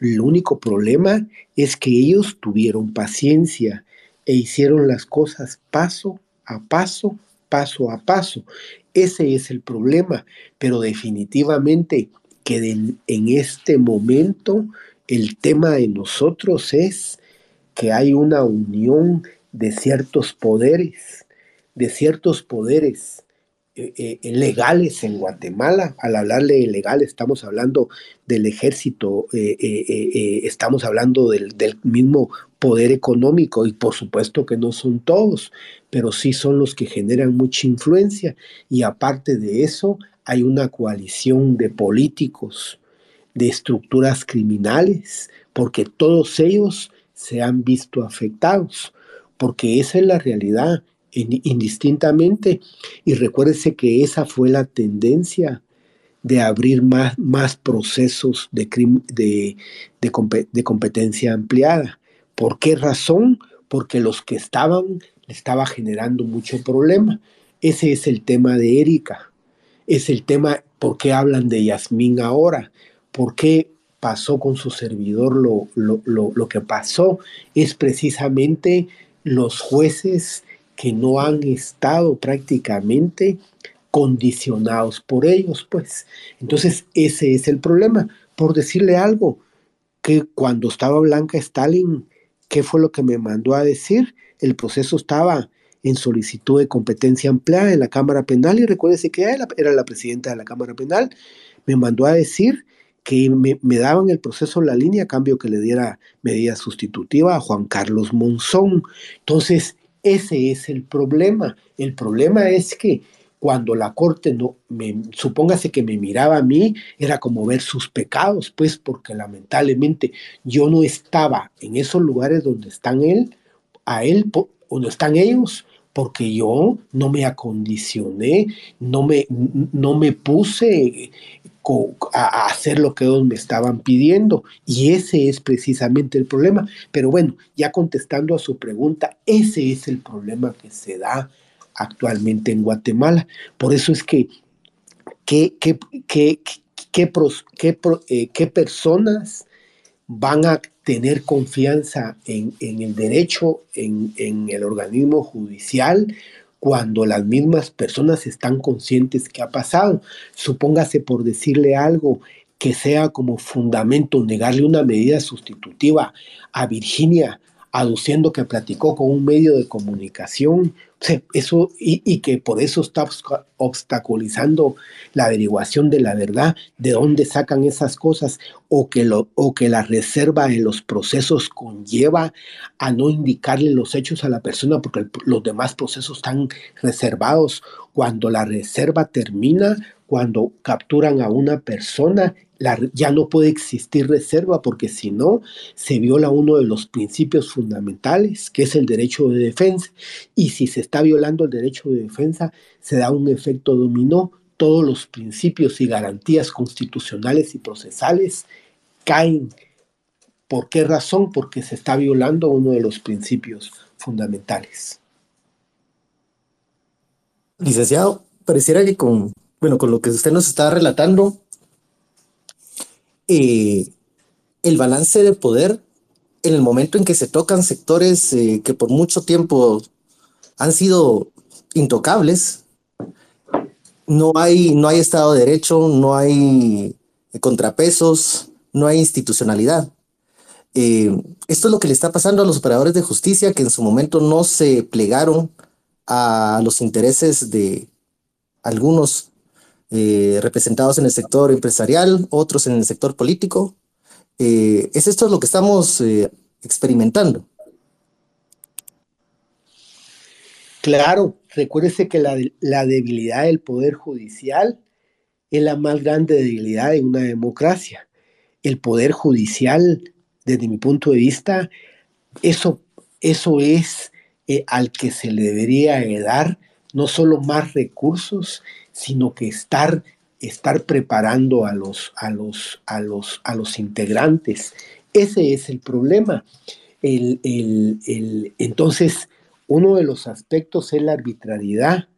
El único problema es que ellos tuvieron paciencia e hicieron las cosas paso a paso, paso a paso. Ese es el problema, pero definitivamente que en este momento el tema de nosotros es que hay una unión de ciertos poderes, de ciertos poderes eh, eh, legales en Guatemala. Al hablarle de legal estamos hablando del ejército, eh, estamos hablando del, del, mismo poder económico y por supuesto que no son todos, pero sí son los que generan mucha influencia y aparte de eso hay una coalición de políticos, de estructuras criminales, porque todos ellos se han visto afectados, porque esa es la realidad indistintamente y recuérdese que esa fue la tendencia de abrir más, más procesos de, de, de competencia ampliada. ¿Por qué razón? Porque los que estaban le estaba generando mucho problema. Ese es el tema de Erika. Es el tema, ¿por qué hablan de Yasmín ahora? ¿Por qué pasó con su servidor lo, lo, lo, que pasó? Es precisamente los jueces que no han estado prácticamente condicionados por ellos, pues. Entonces, ese es el problema. Por decirle algo, que cuando estaba Blanca Stalin, ¿qué fue lo que me mandó a decir? el proceso estaba en solicitud de competencia ampliada en la Cámara Penal y recuérdese que ella era la presidenta de la Cámara Penal, me mandó a decir que me, daban el proceso en la línea a cambio que le diera medida sustitutiva a Juan Carlos Monzón. Entonces, ese es el problema. El problema es que cuando la corte no, me, supóngase que me miraba a mí, era como ver sus pecados, pues porque lamentablemente yo no estaba en esos lugares donde están él, a él donde están ellos, porque yo no me acondicioné, no me, no me puse a hacer lo que ellos me estaban pidiendo. Y ese es precisamente el problema. Pero bueno, ya contestando a su pregunta, ese es el problema que se da actualmente en Guatemala. Por eso es que, ¿qué, qué, qué, eh, qué personas van a tener confianza en, el derecho, en, en, el organismo judicial, cuando las mismas personas están conscientes que ha pasado. Supóngase por decirle algo que sea como fundamento negarle una medida sustitutiva a Virginia, aduciendo que platicó con un medio de comunicación eso, y, que por eso está obstaculizando la averiguación de la verdad, de dónde sacan esas cosas, o que, lo, o que la reserva en los procesos conlleva a no indicarle los hechos a la persona porque los demás procesos están reservados. Cuando la reserva termina, cuando capturan a una persona, ya no puede existir reserva porque si no, se viola uno de los principios fundamentales, que es el derecho de defensa. Y si se está violando el derecho de defensa, se da un efecto dominó. Todos los principios y garantías constitucionales y procesales caen. ¿Por qué razón? Porque se está violando uno de los principios fundamentales. Licenciado, pareciera que con, bueno, con lo que usted nos está relatando, eh, el balance de poder en el momento en que se tocan sectores eh, que por mucho tiempo han sido intocables, no hay, no hay Estado de Derecho, no hay contrapesos, no hay institucionalidad. Eh, esto es lo que le está pasando a los operadores de justicia que en su momento no se plegaron a los intereses de algunos eh, representados en el sector empresarial, otros en el sector político. Eh, es esto lo que estamos eh, experimentando. Claro, recuérdese que la, debilidad del poder judicial es la más grande debilidad de una democracia. El poder judicial, desde mi punto de vista, eso, eso es al que se le debería dar no solo más recursos, sino que estar, estar preparando a los, a, los, a, los, a los integrantes. Ese es el problema. El, entonces, uno de los aspectos es la arbitrariedad.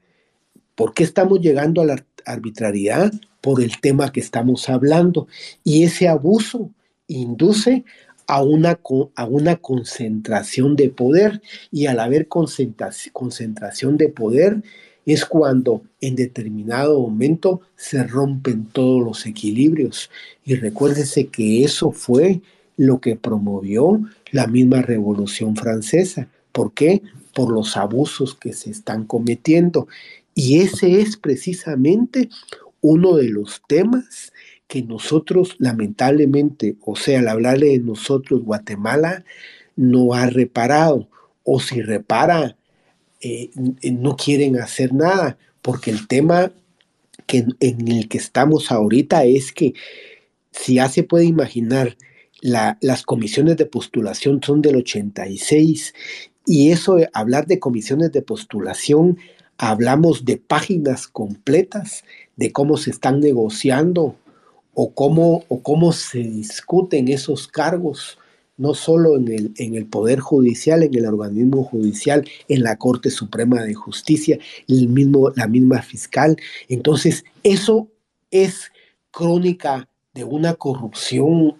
¿Por qué estamos llegando a la arbitrariedad? Por el tema que estamos hablando. Y ese abuso induce a una, a una concentración de poder y al haber concentración de poder es cuando en determinado momento se rompen todos los equilibrios. Y recuérdese que eso fue lo que promovió la misma Revolución Francesa. ¿Por qué? Por los abusos que se están cometiendo. Y ese es precisamente uno de los temas que nosotros lamentablemente, o sea, al hablarle de nosotros, Guatemala no ha reparado, o si repara, eh, no quieren hacer nada, porque el tema que, en el que estamos ahorita es que si ya se puede imaginar, las comisiones de postulación son del 86 y eso, hablar de comisiones de postulación, hablamos de páginas completas de cómo se están negociando o cómo, o cómo se discuten esos cargos no solo en el, en el Poder Judicial, en el organismo judicial, en la Corte Suprema de Justicia, el mismo, la misma fiscal. Entonces, eso es crónica de una corrupción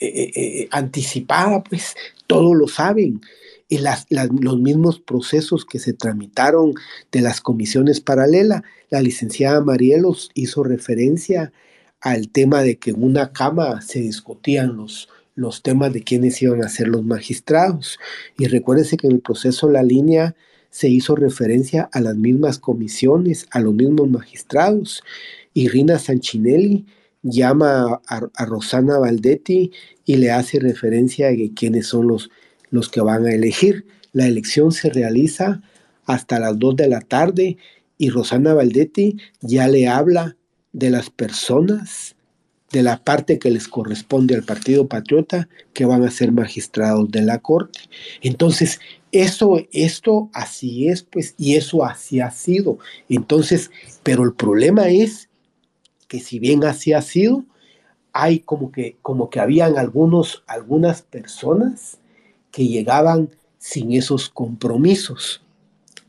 eh, eh, eh, anticipada, pues todos lo saben. Y las, los mismos procesos que se tramitaron de las comisiones paralelas, la licenciada Marielos hizo referencia al tema de que en una cama se discutían los, los temas de quiénes iban a ser los magistrados. Y recuérdense que en el proceso La Línea se hizo referencia a las mismas comisiones, a los mismos magistrados. Y Rina Sanchinelli llama a, Rosana Valdetti y le hace referencia a quiénes son los, los que van a elegir. La elección se realiza hasta las 2 de la tarde y Rosana Valdetti ya le habla de las personas de la parte que les corresponde al Partido Patriota, que van a ser magistrados de la Corte. Entonces, eso, esto así es, pues, y eso así ha sido. Entonces, pero el problema es que si bien así ha sido, hay como que, como que habían algunos, algunas personas que llegaban sin esos compromisos.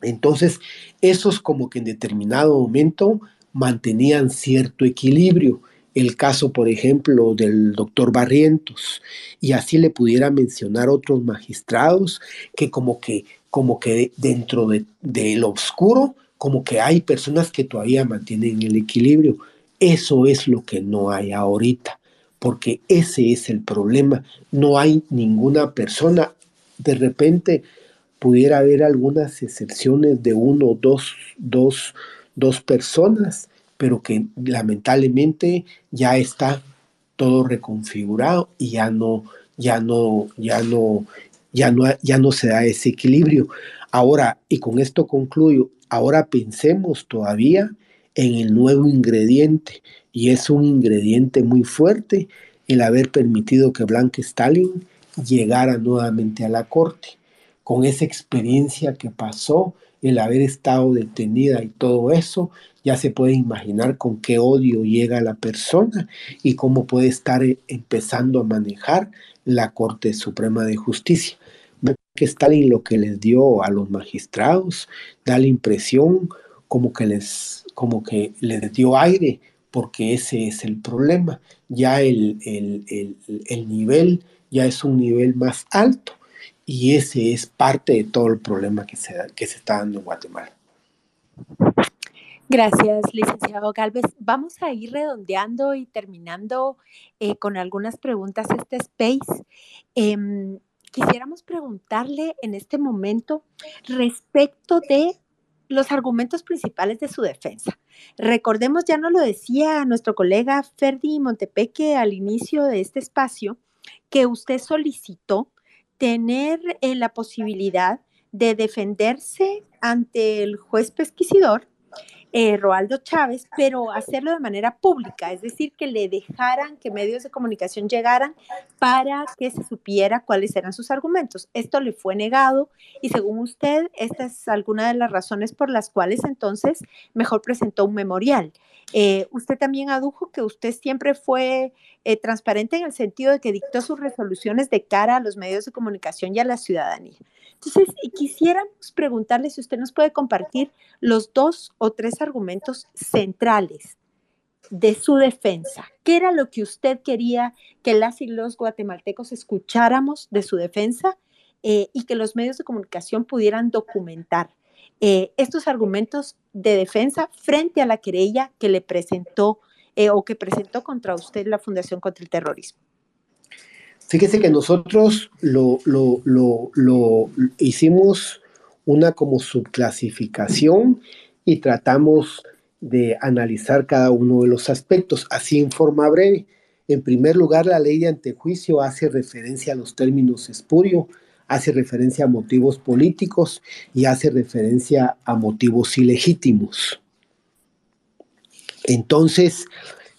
Entonces, esos como que en determinado momento mantenían cierto equilibrio el caso, por ejemplo, del doctor Barrientos, y así le pudiera mencionar otros magistrados que como que, como que dentro de, lo oscuro, como que hay personas que todavía mantienen el equilibrio. Eso es lo que no hay ahorita, porque ese es el problema. No hay ninguna persona, de repente pudiera haber algunas excepciones de uno, dos, dos, dos personas, pero que lamentablemente ya está todo reconfigurado y ya no, ya no, ya no, ya no, ya no se da ese equilibrio. Ahora, y con esto concluyo, ahora pensemos todavía en el nuevo ingrediente, y es un ingrediente muy fuerte el haber permitido que Blanca Stalin llegara nuevamente a la corte. Con esa experiencia que pasó, el haber estado detenida y todo eso, ya se puede imaginar con qué odio llega la persona y cómo puede estar empezando a manejar la Corte Suprema de Justicia. Que Stalin lo que les dio a los magistrados da la impresión como que les, como que les dio aire, porque ese es el problema. Ya el, el nivel ya es un nivel más alto y ese es parte de todo el problema que se, que se está dando en Guatemala. Gracias, licenciado Galvez. Vamos a ir redondeando y terminando eh, con algunas preguntas este space. Em, quisiéramos preguntarle en este momento respecto de los argumentos principales de su defensa. Recordemos, ya nos lo decía nuestro colega Ferdi Montepeque al inicio de este espacio, que usted solicitó tener eh, la posibilidad de defenderse ante el juez pesquisidor eh, Roaldo Chávez, pero hacerlo de manera pública, es decir, que le dejaran que medios de comunicación llegaran para que se supiera cuáles eran sus argumentos. Esto le fue negado y según usted, esta es alguna de las razones por las cuales entonces mejor presentó un memorial. Eh, usted también adujo que usted siempre fue eh, transparente en el sentido de que dictó sus resoluciones de cara a los medios de comunicación y a la ciudadanía. Entonces, quisiéramos preguntarle si usted nos puede compartir los dos o tres argumentos centrales de su defensa. ¿Qué era lo que usted quería que las y los guatemaltecos escucháramos de su defensa eh, y que los medios de comunicación pudieran documentar eh, estos argumentos de defensa frente a la querella que le presentó eh, o que presentó contra usted la Fundación contra el Terrorismo? Fíjese que nosotros lo, lo, hicimos una como subclasificación y tratamos de analizar cada uno de los aspectos, así en forma breve. En primer lugar, la ley de antejuicio hace referencia a los términos espurio, hace referencia a motivos políticos y hace referencia a motivos ilegítimos. Entonces,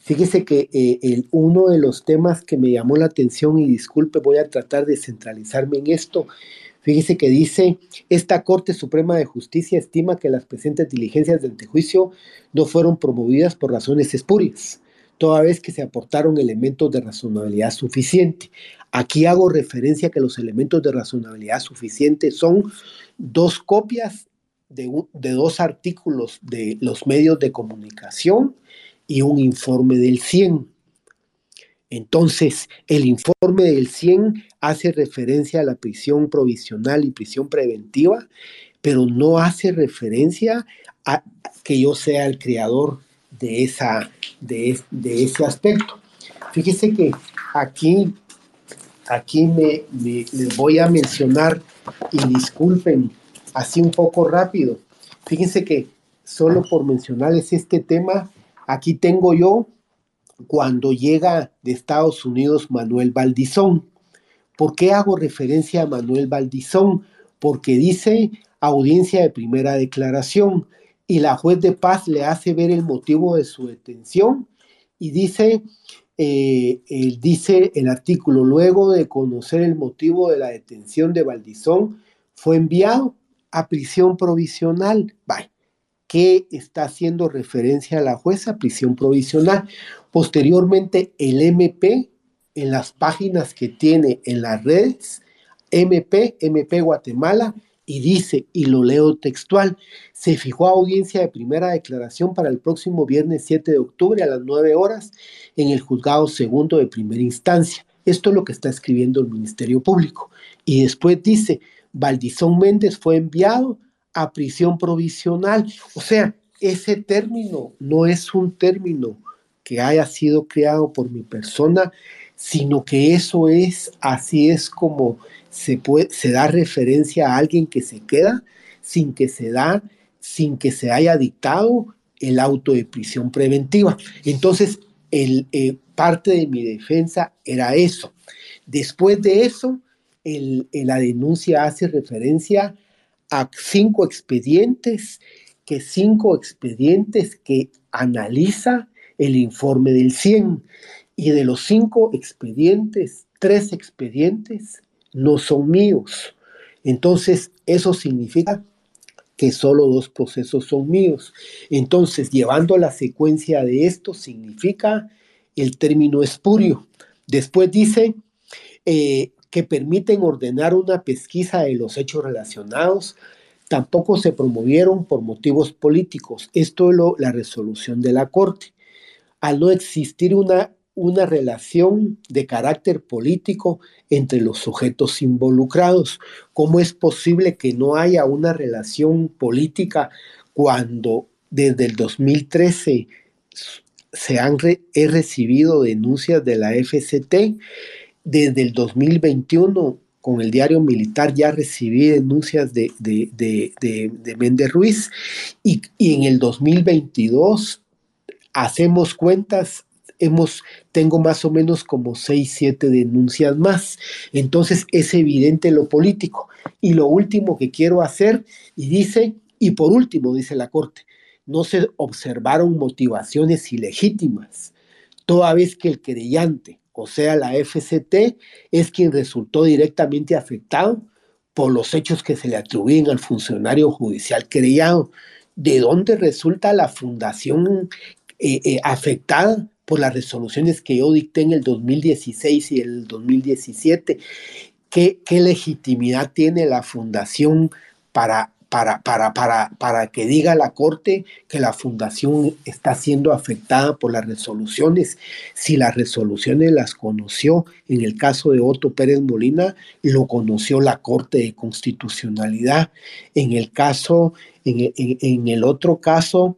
Fíjese que eh, el, uno de los temas que me llamó la atención, y disculpe, voy a tratar de centralizarme en esto, fíjese que dice, esta Corte Suprema de Justicia estima que las presentes diligencias de antejuicio no fueron promovidas por razones espurias, toda vez que se aportaron elementos de razonabilidad suficiente. Aquí hago referencia a que los elementos de razonabilidad suficiente son dos copias de, dos artículos de los medios de comunicación, y un informe del 100. Entonces, el informe del 100 hace referencia a la prisión provisional y prisión preventiva, pero no hace referencia a que yo sea el creador de, esa, de, ese aspecto. Fíjese que aquí, aquí me, les voy a mencionar, y disculpen, así un poco rápido. Fíjense que solo por mencionarles este tema, Aquí tengo yo cuando llega de Estados Unidos Manuel Valdizón. ¿Por qué hago referencia a Manuel Valdizón? Porque dice audiencia de primera declaración y la juez de paz le hace ver el motivo de su detención y dice, eh, dice el artículo, luego de conocer el motivo de la detención de Valdizón, fue enviado a prisión provisional. Bye que está haciendo referencia a la jueza prisión provisional. Posteriormente, el MP, en las páginas que tiene en las redes, MP, MP Guatemala, y dice, y lo leo textual, se fijó audiencia de primera declaración para el próximo viernes 7 de octubre a las 9 horas en el juzgado segundo de primera instancia. Esto es lo que está escribiendo el Ministerio Público. Y después dice, Valdizón Méndez fue enviado a prisión provisional. O sea, ese término no es un término que haya sido creado por mi persona, sino que eso es, así es como se, se da referencia a alguien que se queda sin que se da, sin que se haya dictado el auto de prisión preventiva. Entonces, el, eh, parte de mi defensa era eso. Después de eso, el, la denuncia hace referencia a cinco expedientes que cinco expedientes que analiza el informe del 100. Y de los cinco expedientes, tres expedientes no son míos. Entonces, eso significa que solo dos procesos son míos. Entonces, llevando la secuencia de esto, significa el término espurio. Después dice eh, que permiten ordenar una pesquisa de los hechos relacionados. Tampoco se promovieron por motivos políticos. Esto es la resolución de la Corte. Al no existir una una relación de carácter político entre los sujetos involucrados. ¿Cómo es posible que no haya una relación política cuando desde el 2013 se han he recibido denuncias de la FCT? Desde el 2021 con el diario militar ya recibí denuncias de, de, de, Méndez Ruiz y, y en el 2022 hacemos cuentas hemos, tengo más o menos como seis, siete denuncias más. Entonces es evidente lo político. Y lo último que quiero hacer, y dice, y por último, dice la Corte, no se observaron motivaciones ilegítimas, toda vez que el querellante, o sea, la FCT, es quien resultó directamente afectado por los hechos que se le atribuyen al funcionario judicial querellado. ¿De dónde resulta la fundación eh, eh, afectada? por las resoluciones que yo dicté en el 2016 y el 2017. ¿Qué, legitimidad tiene la fundación para, para, para, para, para que diga la Corte que la fundación está siendo afectada por las resoluciones? Si las resoluciones las conoció, en el caso de Otto Pérez Molina, lo conoció la Corte de Constitucionalidad. En el caso, en el otro caso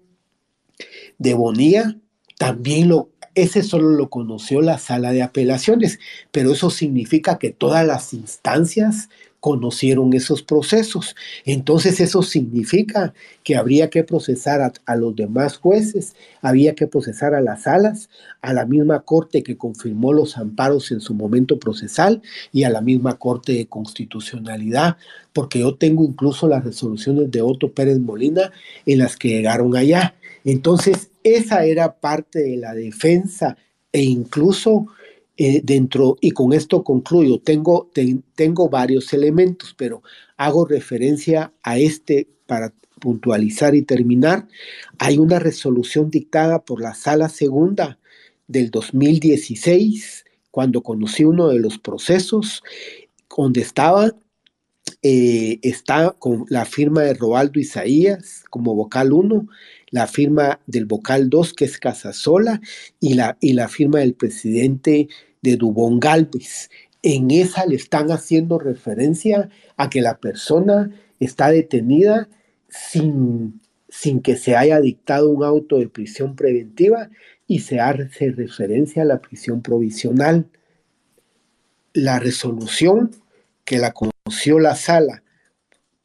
de Bonía, también lo, ese solo lo conoció la sala de apelaciones, pero eso significa que todas las instancias conocieron esos procesos. Entonces eso significa que habría que procesar a, los demás jueces, había que procesar a las salas, a la misma corte que confirmó los amparos en su momento procesal y a la misma corte de constitucionalidad, porque yo tengo incluso las resoluciones de Otto Pérez Molina en las que llegaron allá. Entonces, esa era parte de la defensa e incluso eh, dentro, y con esto concluyo, tengo, tengo varios elementos, pero hago referencia a este para puntualizar y terminar. Hay una resolución dictada por la Sala Segunda del 2016, cuando conocí uno de los procesos, donde estaba eh, está con la firma de Robaldo Isaías como vocal 1, la firma del vocal 2, que es Casasola, y la, y la firma del presidente de Dubón Galvez. En esa le están haciendo referencia a que la persona está detenida sin, sin que se haya dictado un auto de prisión preventiva y se hace referencia a la prisión provisional. La resolución que la conoció la sala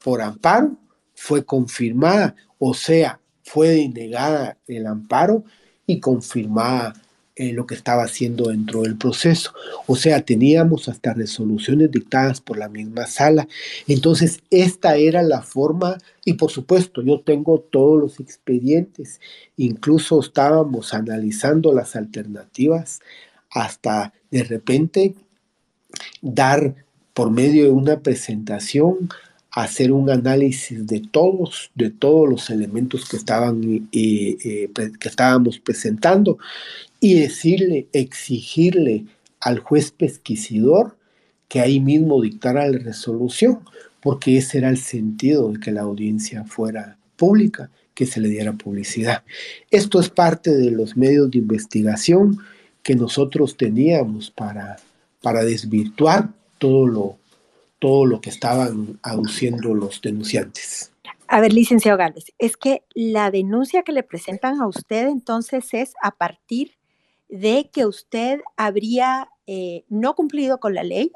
por amparo fue confirmada, o sea, fue denegada el amparo y confirmada eh, lo que estaba haciendo dentro del proceso. O sea, teníamos hasta resoluciones dictadas por la misma sala. Entonces, esta era la forma, y por supuesto, yo tengo todos los expedientes, incluso estábamos analizando las alternativas hasta de repente dar por medio de una presentación hacer un análisis de todos, de todos los elementos que, estaban, eh, eh, que estábamos presentando y decirle, exigirle al juez pesquisidor que ahí mismo dictara la resolución, porque ese era el sentido de que la audiencia fuera pública, que se le diera publicidad. Esto es parte de los medios de investigación que nosotros teníamos para, para desvirtuar todo lo, todo lo que estaban aduciendo los denunciantes. A ver, licenciado Gálvez, es que la denuncia que le presentan a usted entonces es a partir de que usted habría eh, no cumplido con la ley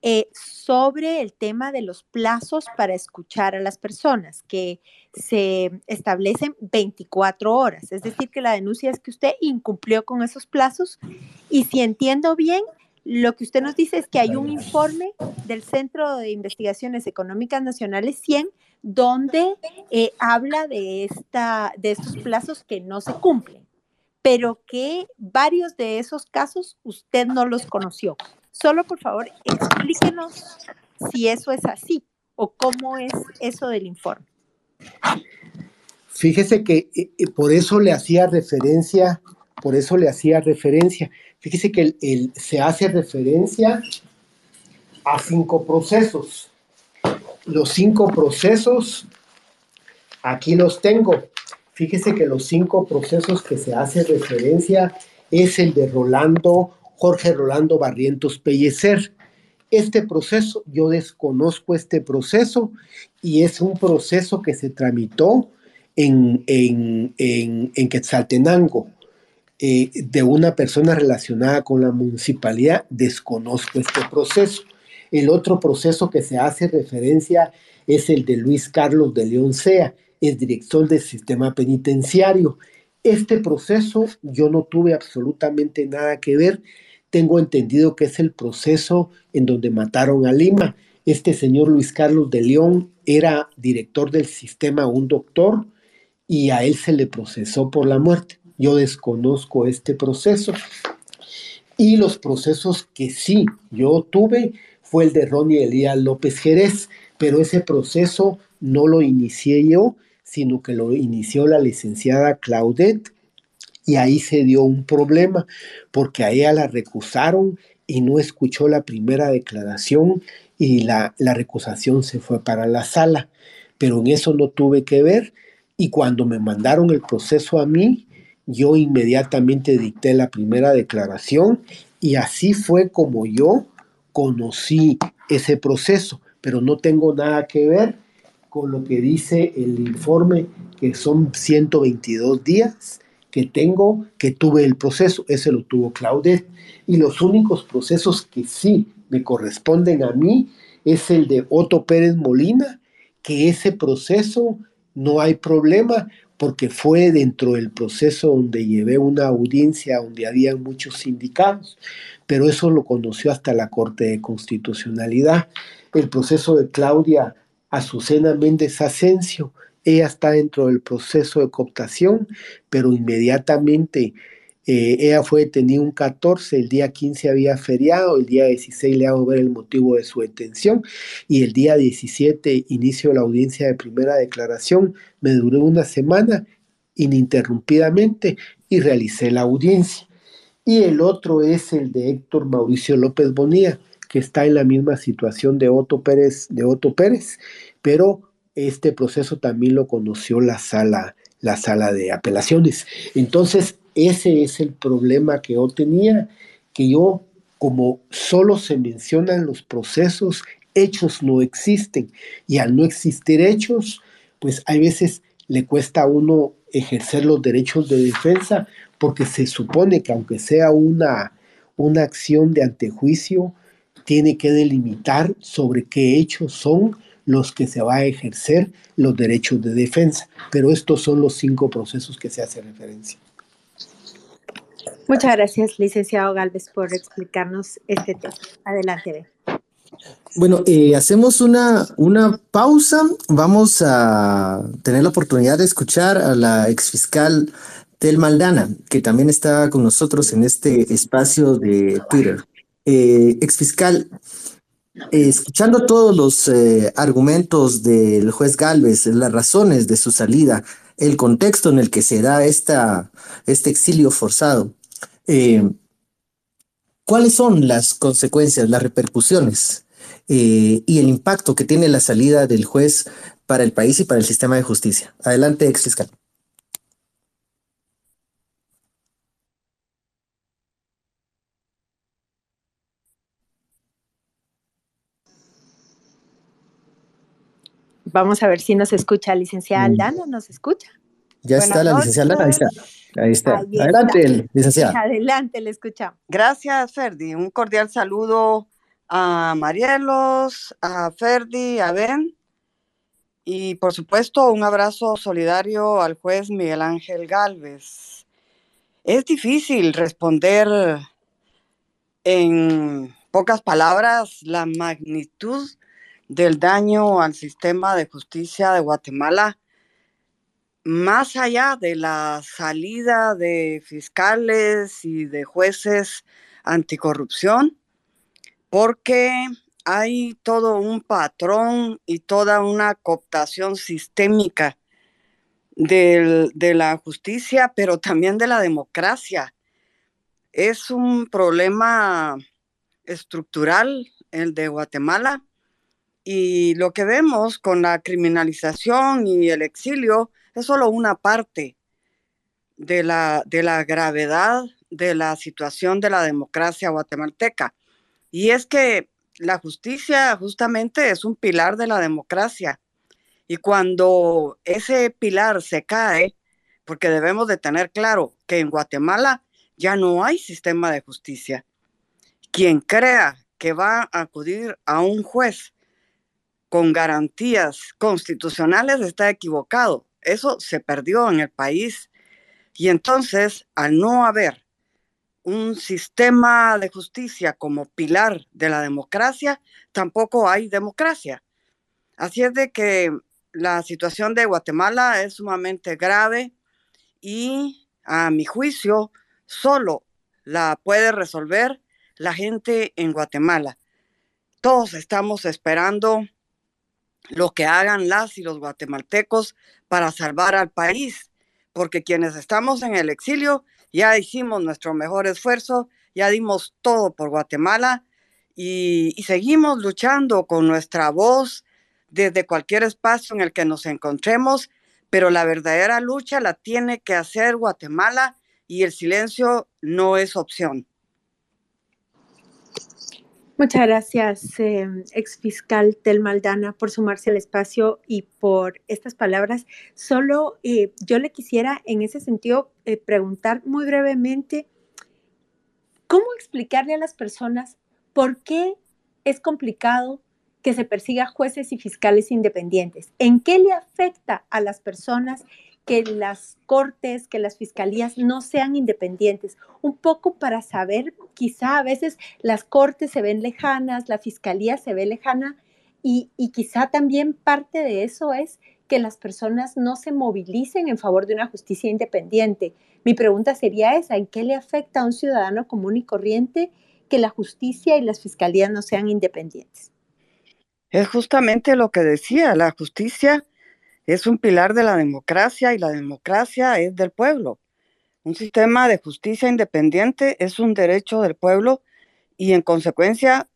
eh, sobre el tema de los plazos para escuchar a las personas, que se establecen 24 horas. Es decir, que la denuncia es que usted incumplió con esos plazos y si entiendo bien, lo que usted nos dice es que hay un informe del Centro de Investigaciones Económicas Nacionales 100 donde eh, habla de, esta, de estos plazos que no se cumplen, pero que varios de esos casos usted no los conoció. Solo por favor explíquenos si eso es así o cómo es eso del informe. Fíjese que eh, eh, por eso le hacía referencia, por eso le hacía referencia. Fíjese que se hace referencia a cinco procesos. Los cinco procesos, aquí los tengo. Fíjese que los cinco procesos que se hace referencia es el de Rolando, Jorge Rolando Barrientos Pellecer. Este proceso, yo desconozco este proceso y es un proceso que se tramitó en, en, en, Quetzaltenango eh, de una persona relacionada con la municipalidad, desconozco este proceso. El otro proceso que se hace referencia es el de Luis Carlos de León Sea, el director del sistema penitenciario. Este proceso yo no tuve absolutamente nada que ver. Tengo entendido que es el proceso en donde mataron a Lima. Este señor Luis Carlos de León era director del sistema, un doctor, y a él se le procesó por la muerte. Yo desconozco este proceso. Y los procesos que sí yo tuve fue el de Ronnie Elías López Jerez, pero ese proceso no lo inicié yo, sino que lo inició la licenciada Claudette y ahí se dio un problema porque a ella la recusaron y no escuchó la primera declaración y la, la recusación se fue para la sala. Pero en eso no tuve que ver y cuando me mandaron el proceso a mí, yo inmediatamente dicté la primera declaración y así fue como yo conocí ese proceso, pero no tengo nada que ver con lo que dice el informe, que son 122 días que tengo, que tuve el proceso, ese lo tuvo Claudette. Y los únicos procesos que sí me corresponden a mí es el de Otto Pérez Molina, que ese proceso no hay problema porque fue dentro del proceso donde llevé una audiencia donde había muchos sindicatos, pero eso lo conoció hasta la Corte de Constitucionalidad. El proceso de Claudia Azucena Méndez Asensio, ella está dentro del proceso de cooptación, pero inmediatamente eh, ella fue detenida un 14, el día 15 había feriado, el día 16 le hago ver el motivo de su detención y el día 17 inicio la audiencia de primera declaración. Me duró una semana ininterrumpidamente y realicé la audiencia. Y el otro es el de Héctor Mauricio López Bonilla, que está en la misma situación de Otto Pérez, de Otto Pérez, pero este proceso también lo conoció la sala, la sala de apelaciones. Entonces, ese es el problema que yo tenía, que yo, como solo se mencionan los procesos, hechos no existen. Y al no existir hechos, pues hay veces le cuesta a uno ejercer los derechos de defensa porque se supone que aunque sea una, una acción de antejuicio, tiene que delimitar sobre qué hechos son los que se va a ejercer los derechos de defensa. Pero estos son los cinco procesos que se hace referencia. Muchas gracias, licenciado Galvez, por explicarnos este tema. Adelante, Bueno, eh, hacemos una, una pausa. Vamos a tener la oportunidad de escuchar a la exfiscal Tel Maldana, que también está con nosotros en este espacio de Twitter. Eh, exfiscal, eh, escuchando todos los eh, argumentos del juez Galvez, las razones de su salida, el contexto en el que se da esta, este exilio forzado, eh, ¿Cuáles son las consecuencias, las repercusiones y el impacto que tiene la salida del juez para el país y para el sistema de justicia? Adelante, ex fiscal. Vamos a ver si nos escucha, licenciada mm. Aldana, ¿nos escucha? Ya está la licenciada Aldana, ahí está. Ahí está. Adelante, licenciada. Adelante, le escuchamos. Gracias, Ferdi. Un cordial saludo a Marielos, a Ferdi, a Ben. Y por supuesto, un abrazo solidario al juez Miguel Ángel Galvez. Es difícil responder En pocas palabras, la magnitud del daño al sistema de justicia de Guatemala, más allá de la salida de fiscales y de jueces anticorrupción, porque hay todo un patrón y toda una cooptación sistémica de la justicia, pero también de la democracia. Es un problema estructural el de Guatemala y lo que vemos con la criminalización y el exilio es solo una parte de la, de la gravedad de la situación de la democracia guatemalteca. Y es que la justicia justamente es un pilar de la democracia. Y cuando ese pilar se cae, porque debemos de tener claro que en Guatemala ya no hay sistema de justicia. Quien crea que va a acudir a un juez con garantías constitucionales está equivocado. Eso se perdió en el país. Y entonces, al no haber un sistema de justicia como pilar de la democracia, tampoco hay democracia. Así es de que la situación de Guatemala es sumamente grave y a mi juicio solo la puede resolver la gente en Guatemala. Todos estamos esperando lo que hagan las y los guatemaltecos para salvar al país, porque quienes estamos en el exilio ya hicimos nuestro mejor esfuerzo, ya dimos todo por Guatemala y, seguimos luchando con nuestra voz desde cualquier espacio en el que nos encontremos, pero la verdadera lucha la tiene que hacer Guatemala y el silencio no es opción. Muchas gracias, eh, ex fiscal Tel Maldana, por sumarse al espacio y por estas palabras. Solo eh, yo le quisiera en ese sentido eh, preguntar muy brevemente, ¿cómo explicarle a las personas por qué es complicado que se persiga jueces y fiscales independientes? ¿En qué le afecta a las personas que las cortes, que las fiscalías no sean independientes, un poco para saber, quizá a veces las cortes se ven lejanas, la fiscalía se ve lejana y, quizá también parte de eso es que las personas no se movilicen en favor de una justicia independiente. Mi pregunta sería esa, ¿en qué le afecta a un ciudadano común y corriente que la justicia y las fiscalías no sean independientes? Es justamente lo que decía, la justicia es un pilar de la democracia y la democracia es del pueblo. Un sistema de justicia independiente es un derecho del pueblo y en consecuencia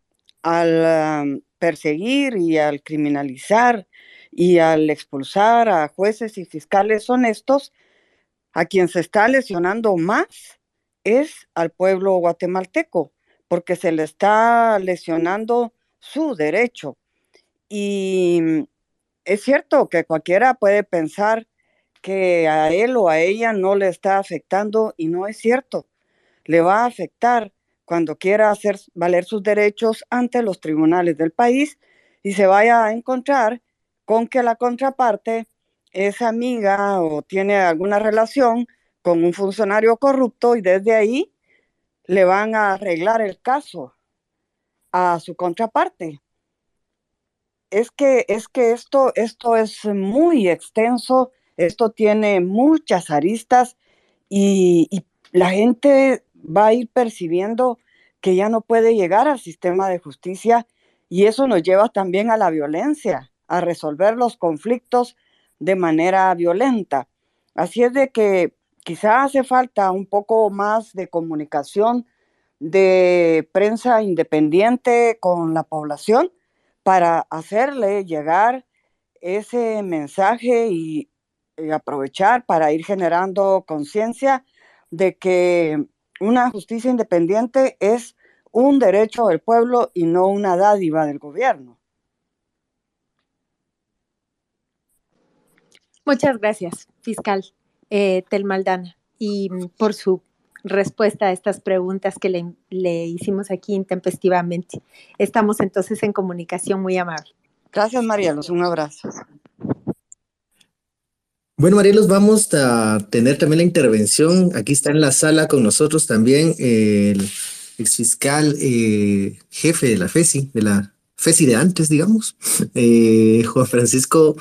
al perseguir y al criminalizar y al expulsar a jueces y fiscales honestos, a quien se está lesionando más es al pueblo guatemalteco, porque se le está lesionando su derecho. Y es cierto que cualquiera puede pensar que a él o a ella no le está afectando y no es cierto. Le va a afectar cuando quiera hacer valer sus derechos ante los tribunales del país y se vaya a encontrar con que la contraparte es amiga o tiene alguna relación con un funcionario corrupto y desde ahí le van a arreglar el caso a su contraparte es que, es que esto, esto es muy extenso, esto tiene muchas aristas y, la gente va a ir percibiendo que ya no puede llegar al sistema de justicia y eso nos lleva también a la violencia, a resolver los conflictos de manera violenta. Así es de que quizá hace falta un poco más de comunicación de prensa independiente con la población para hacerle llegar ese mensaje y, aprovechar para ir generando conciencia de que una justicia independiente es un derecho del pueblo y no una dádiva del gobierno. Muchas gracias, fiscal eh, Telmaldana, y por su respuesta a estas preguntas que le, hicimos aquí intempestivamente. Estamos entonces en comunicación muy amable. Gracias, Marielos. Un abrazo. Bueno, Marielos, vamos a tener también la intervención. Aquí está en la sala con nosotros también el exfiscal eh, jefe de la FESI, de la FESI de antes, digamos, eh, Juan Francisco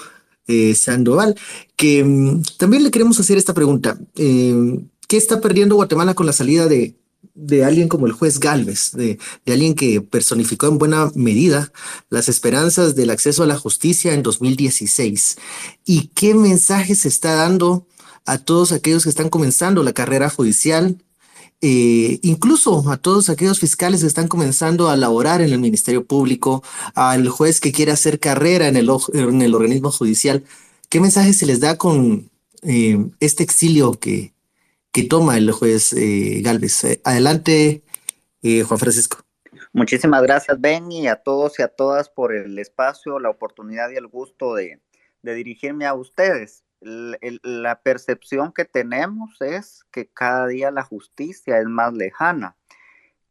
eh, Sandoval, que mm, también le queremos hacer esta pregunta. Eh, ¿Qué está perdiendo Guatemala con la salida de, de alguien como el juez Galvez, de, de, alguien que personificó en buena medida las esperanzas del acceso a la justicia en 2016. ¿Y qué mensaje se está dando a todos aquellos que están comenzando la carrera judicial eh, incluso a todos aquellos fiscales que están comenzando a laborar en el Ministerio Público, al juez que quiere hacer carrera en el, en el organismo judicial, ¿qué mensaje se les da con eh, este exilio que, que toma el juez eh, Galvez? Eh, adelante, eh, Juan Francisco. Muchísimas gracias, Ben, y a todos y a todas por el espacio, la oportunidad y el gusto de, de dirigirme a ustedes la percepción que tenemos es que cada día la justicia es más lejana.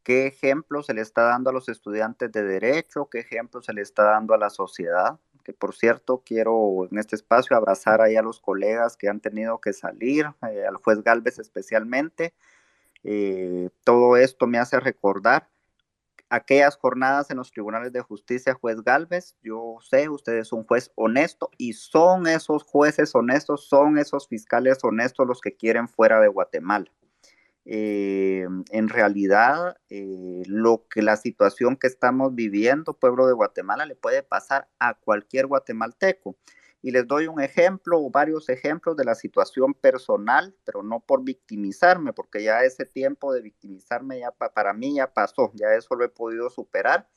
¿Qué ejemplo se le está dando a los estudiantes de derecho? ¿Qué ejemplo se le está dando a la sociedad? Que por cierto, quiero en este espacio abrazar ahí a los colegas que han tenido que salir, eh, al juez Galvez especialmente. Eh, todo esto me hace recordar aquellas jornadas en los tribunales de justicia, juez Galvez, yo sé, usted es un juez honesto y son esos jueces honestos, son esos fiscales honestos los que quieren fuera de Guatemala. Eh, en realidad, eh, lo que la situación que estamos viviendo, pueblo de Guatemala, le puede pasar a cualquier guatemalteco. Y les doy un ejemplo o varios ejemplos de la situación personal, pero no por victimizarme, porque ya ese tiempo de victimizarme ya para mí ya pasó, ya eso lo he podido superar,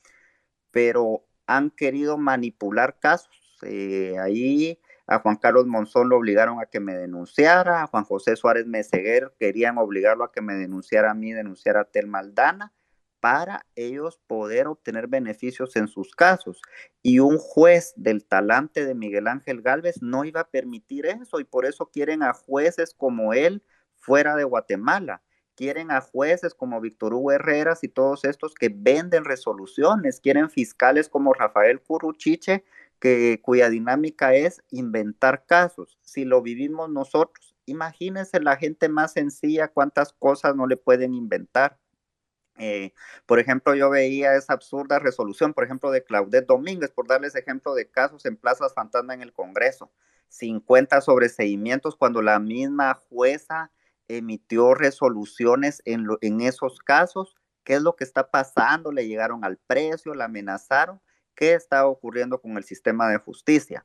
pero han querido manipular casos. Eh, ahí a Juan Carlos Monzón lo obligaron a que me denunciara, a Juan José Suárez Meseguer querían obligarlo a que me denunciara a mí, denunciara a Tel Maldana para ellos poder obtener beneficios en sus casos. Y un juez del talante de Miguel Ángel Galvez no iba a permitir eso y por eso quieren a jueces como él fuera de Guatemala. Quieren a jueces como Víctor Hugo Herreras y todos estos que venden resoluciones. Quieren fiscales como Rafael Curruchiche, que, cuya dinámica es inventar casos. Si lo vivimos nosotros, imagínense la gente más sencilla cuántas cosas no le pueden inventar. Eh, por ejemplo, yo veía esa absurda resolución, por ejemplo, de Claudette Domínguez, por darles ejemplo de casos en plazas fantasma en el Congreso, 50 sobreseimientos cuando la misma jueza emitió resoluciones en, en esos casos. ¿Qué es lo que está pasando? Le llegaron al precio, la amenazaron. ¿Qué está ocurriendo con el sistema de justicia?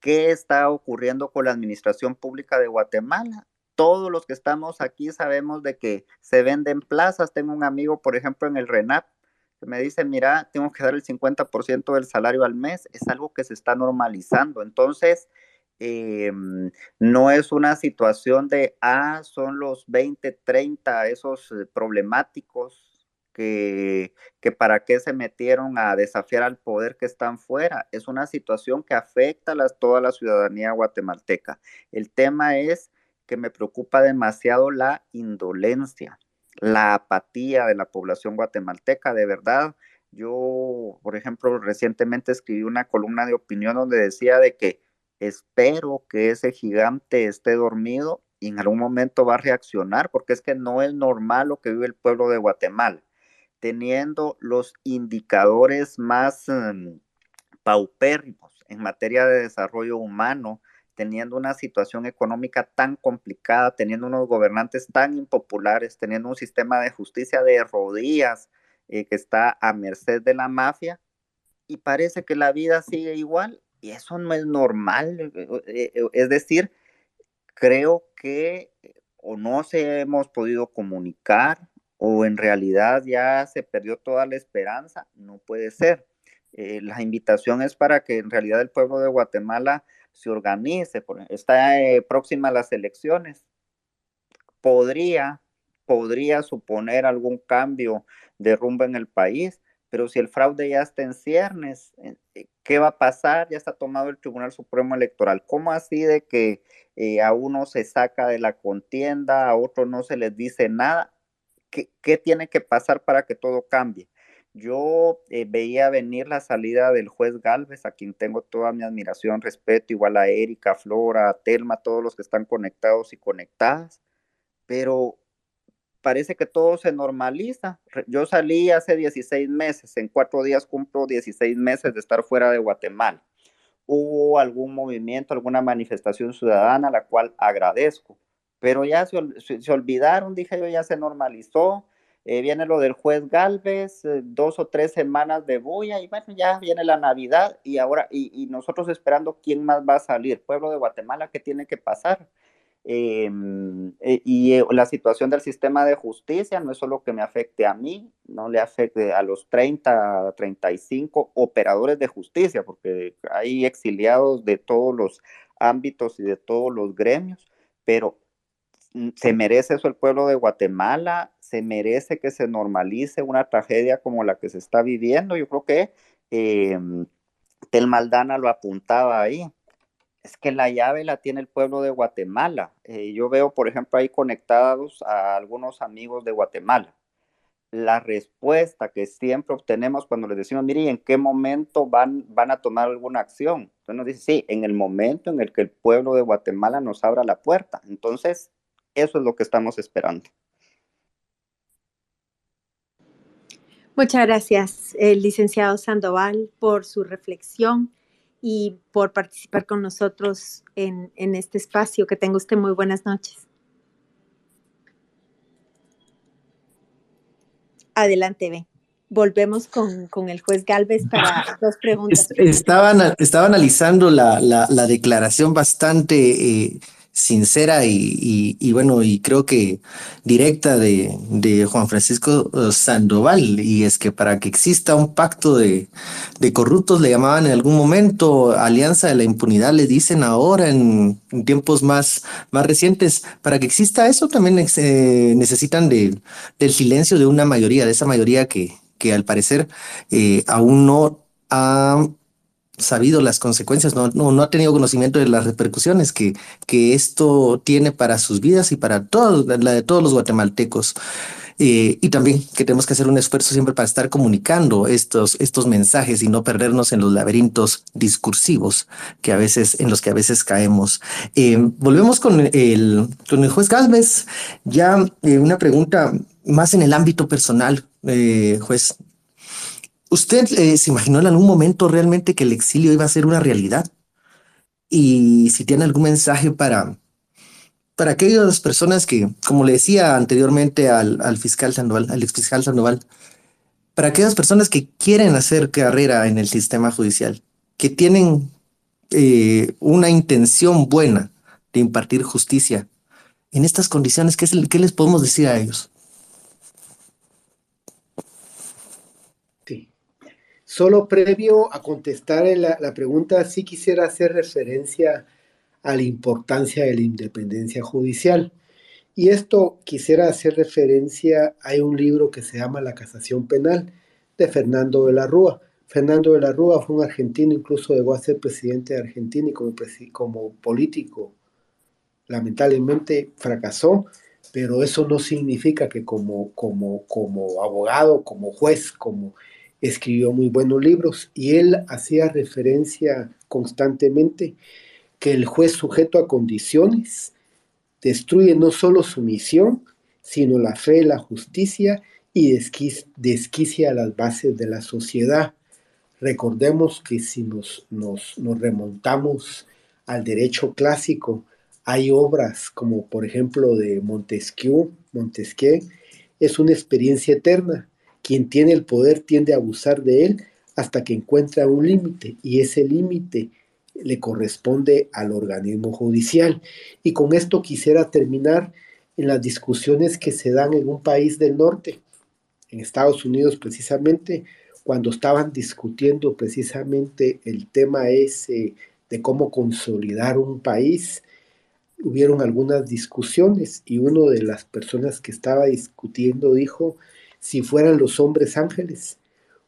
¿Qué está ocurriendo con la administración pública de Guatemala? todos los que estamos aquí sabemos de que se venden plazas. Tengo un amigo, por ejemplo, en el RENAP, que me dice, mira, tengo que dar el 50% del salario al mes. Es algo que se está normalizando. Entonces, em, no es una situación de, ah, son los 20, 30, esos eh, problemáticos que, para qué se metieron a desafiar al poder que están fuera. Es una situación que afecta a toda la ciudadanía guatemalteca. El tema es que me preocupa demasiado la indolencia, la apatía de la población guatemalteca, de verdad. Yo, por ejemplo, recientemente escribí una columna de opinión donde decía de que espero que ese gigante esté dormido y en algún momento va a reaccionar, porque es que no es normal lo que vive el pueblo de Guatemala, teniendo los indicadores más um, paupérrimos en materia de desarrollo humano, teniendo una situación económica tan complicada, teniendo unos gobernantes tan impopulares, teniendo un sistema de justicia de rodillas eh, que está a merced de la mafia, y parece que la vida sigue igual, y eso no es normal. Eh, eh, es decir, creo que o no se hemos podido comunicar, o en realidad ya se perdió toda la esperanza, no puede ser. la invitación es para que en realidad el pueblo de Guatemala se organice, está eh, próxima a las elecciones, podría, podría suponer algún cambio de rumbo en el país, pero si el fraude ya está en ciernes, eh, eh, ¿qué va a pasar? Ya está tomado el Tribunal Supremo Electoral. ¿Cómo así de que a uno se saca de la contienda, a otro no se les dice nada? ¿Qué, ¿Qué tiene que pasar para que todo cambie? Yo eh, veía venir la salida del juez Galvez, a quien tengo toda mi admiración, respeto, igual a Erika, Flora, a Telma, todos los que están conectados y conectadas, pero parece que todo se normaliza. Yo salí hace 16 meses, en cuatro días cumplo 16 meses de estar fuera de Guatemala. Hubo algún movimiento, alguna manifestación ciudadana, la cual agradezco, pero ya se, se olvidaron, dije yo, ya se normalizó. Eh, viene lo del juez Galvez, eh, dos o tres semanas de bulla, y bueno, ya viene la Navidad, y ahora, y, y nosotros esperando quién más va a salir. Pueblo de Guatemala, ¿qué tiene que pasar? Em, eh, y eh, la situación del sistema de justicia no es solo que me afecte a mí, no le afecte a los 30, 35 operadores de justicia, porque hay exiliados de todos los ámbitos y de todos los gremios, pero se merece eso el pueblo de Guatemala, se merece que se normalice una tragedia como la que se está viviendo. Yo creo que eh, Tel Maldana lo apuntaba ahí es que la llave la tiene el pueblo de Guatemala. Eh, yo veo, por ejemplo, ahí conectados a algunos amigos de Guatemala. La respuesta que siempre obtenemos cuando les decimos, mire, ¿en qué momento van, van a tomar alguna acción? Entonces nos dice, sí, en el momento en el que el pueblo de Guatemala nos abra la puerta. Entonces, eso es lo que estamos esperando. Muchas gracias, el licenciado Sandoval, por su reflexión y por participar con nosotros en, en este espacio. Que tenga usted muy buenas noches. Adelante, Ben. Volvemos con, con, el juez Galvez para dos preguntas. Estaba, estaba analizando la, la, la declaración bastante eh, sincera y, bueno, y creo que directa de, de, Juan Francisco eh, Sandoval, y es que para que exista un pacto de, de, corruptos, le llamaban en algún momento Alianza de la Impunidad, le dicen ahora en, tiempos más, más recientes, para que exista eso también eh, necesitan de, del silencio de una mayoría, de esa mayoría que, que al parecer eh, aún no ha sabido las consecuencias, no, no, ha tenido conocimiento de las repercusiones que, que esto tiene para sus vidas y para todos, la de todos los guatemaltecos. Eh, y también que tenemos que hacer un esfuerzo siempre para estar comunicando estos, estos mensajes y no perdernos en los laberintos discursivos que a veces, en los que a veces caemos. Eh, volvemos con el, con el juez Galvez. Ya eh, una pregunta más en el ámbito personal, juez. ¿Usted eh, se imaginó en algún momento realmente que el exilio iba a ser una realidad? Y si tiene algún mensaje para, para aquellas personas que, como le decía anteriormente al, al fiscal Sandoval, al exfiscal Sandoval, para aquellas personas que quieren hacer carrera en el sistema judicial, que tienen eh, una intención buena de impartir justicia, en estas condiciones, ¿qué, ¿qué les podemos decir a ellos? Solo previo a contestar la, pregunta, sí quisiera hacer referencia a la importancia de la independencia judicial. Y esto quisiera hacer referencia, hay un libro que se llama La casación penal de Fernando de la Rúa. Fernando de la Rúa fue un argentino, incluso llegó a ser presidente de Argentina y como, como político lamentablemente fracasó, pero eso no significa que como, como, como abogado, como juez, como escribió muy buenos libros y él hacía referencia constantemente que el juez sujeto a condiciones destruye no solo su misión, sino la fe, la justicia y desquicia las bases de la sociedad. Recordemos que si nos, nos, nos remontamos al derecho clásico, hay obras como por ejemplo de Montesquieu, Montesquieu es una experiencia eterna quien tiene el poder tiende a abusar de él hasta que encuentra un límite y ese límite le corresponde al organismo judicial. Y con esto quisiera terminar en las discusiones que se dan en un país del norte, en Estados Unidos precisamente, cuando estaban discutiendo precisamente el tema ese de cómo consolidar un país, hubieron algunas discusiones y una de las personas que estaba discutiendo dijo, si fueran los hombres ángeles,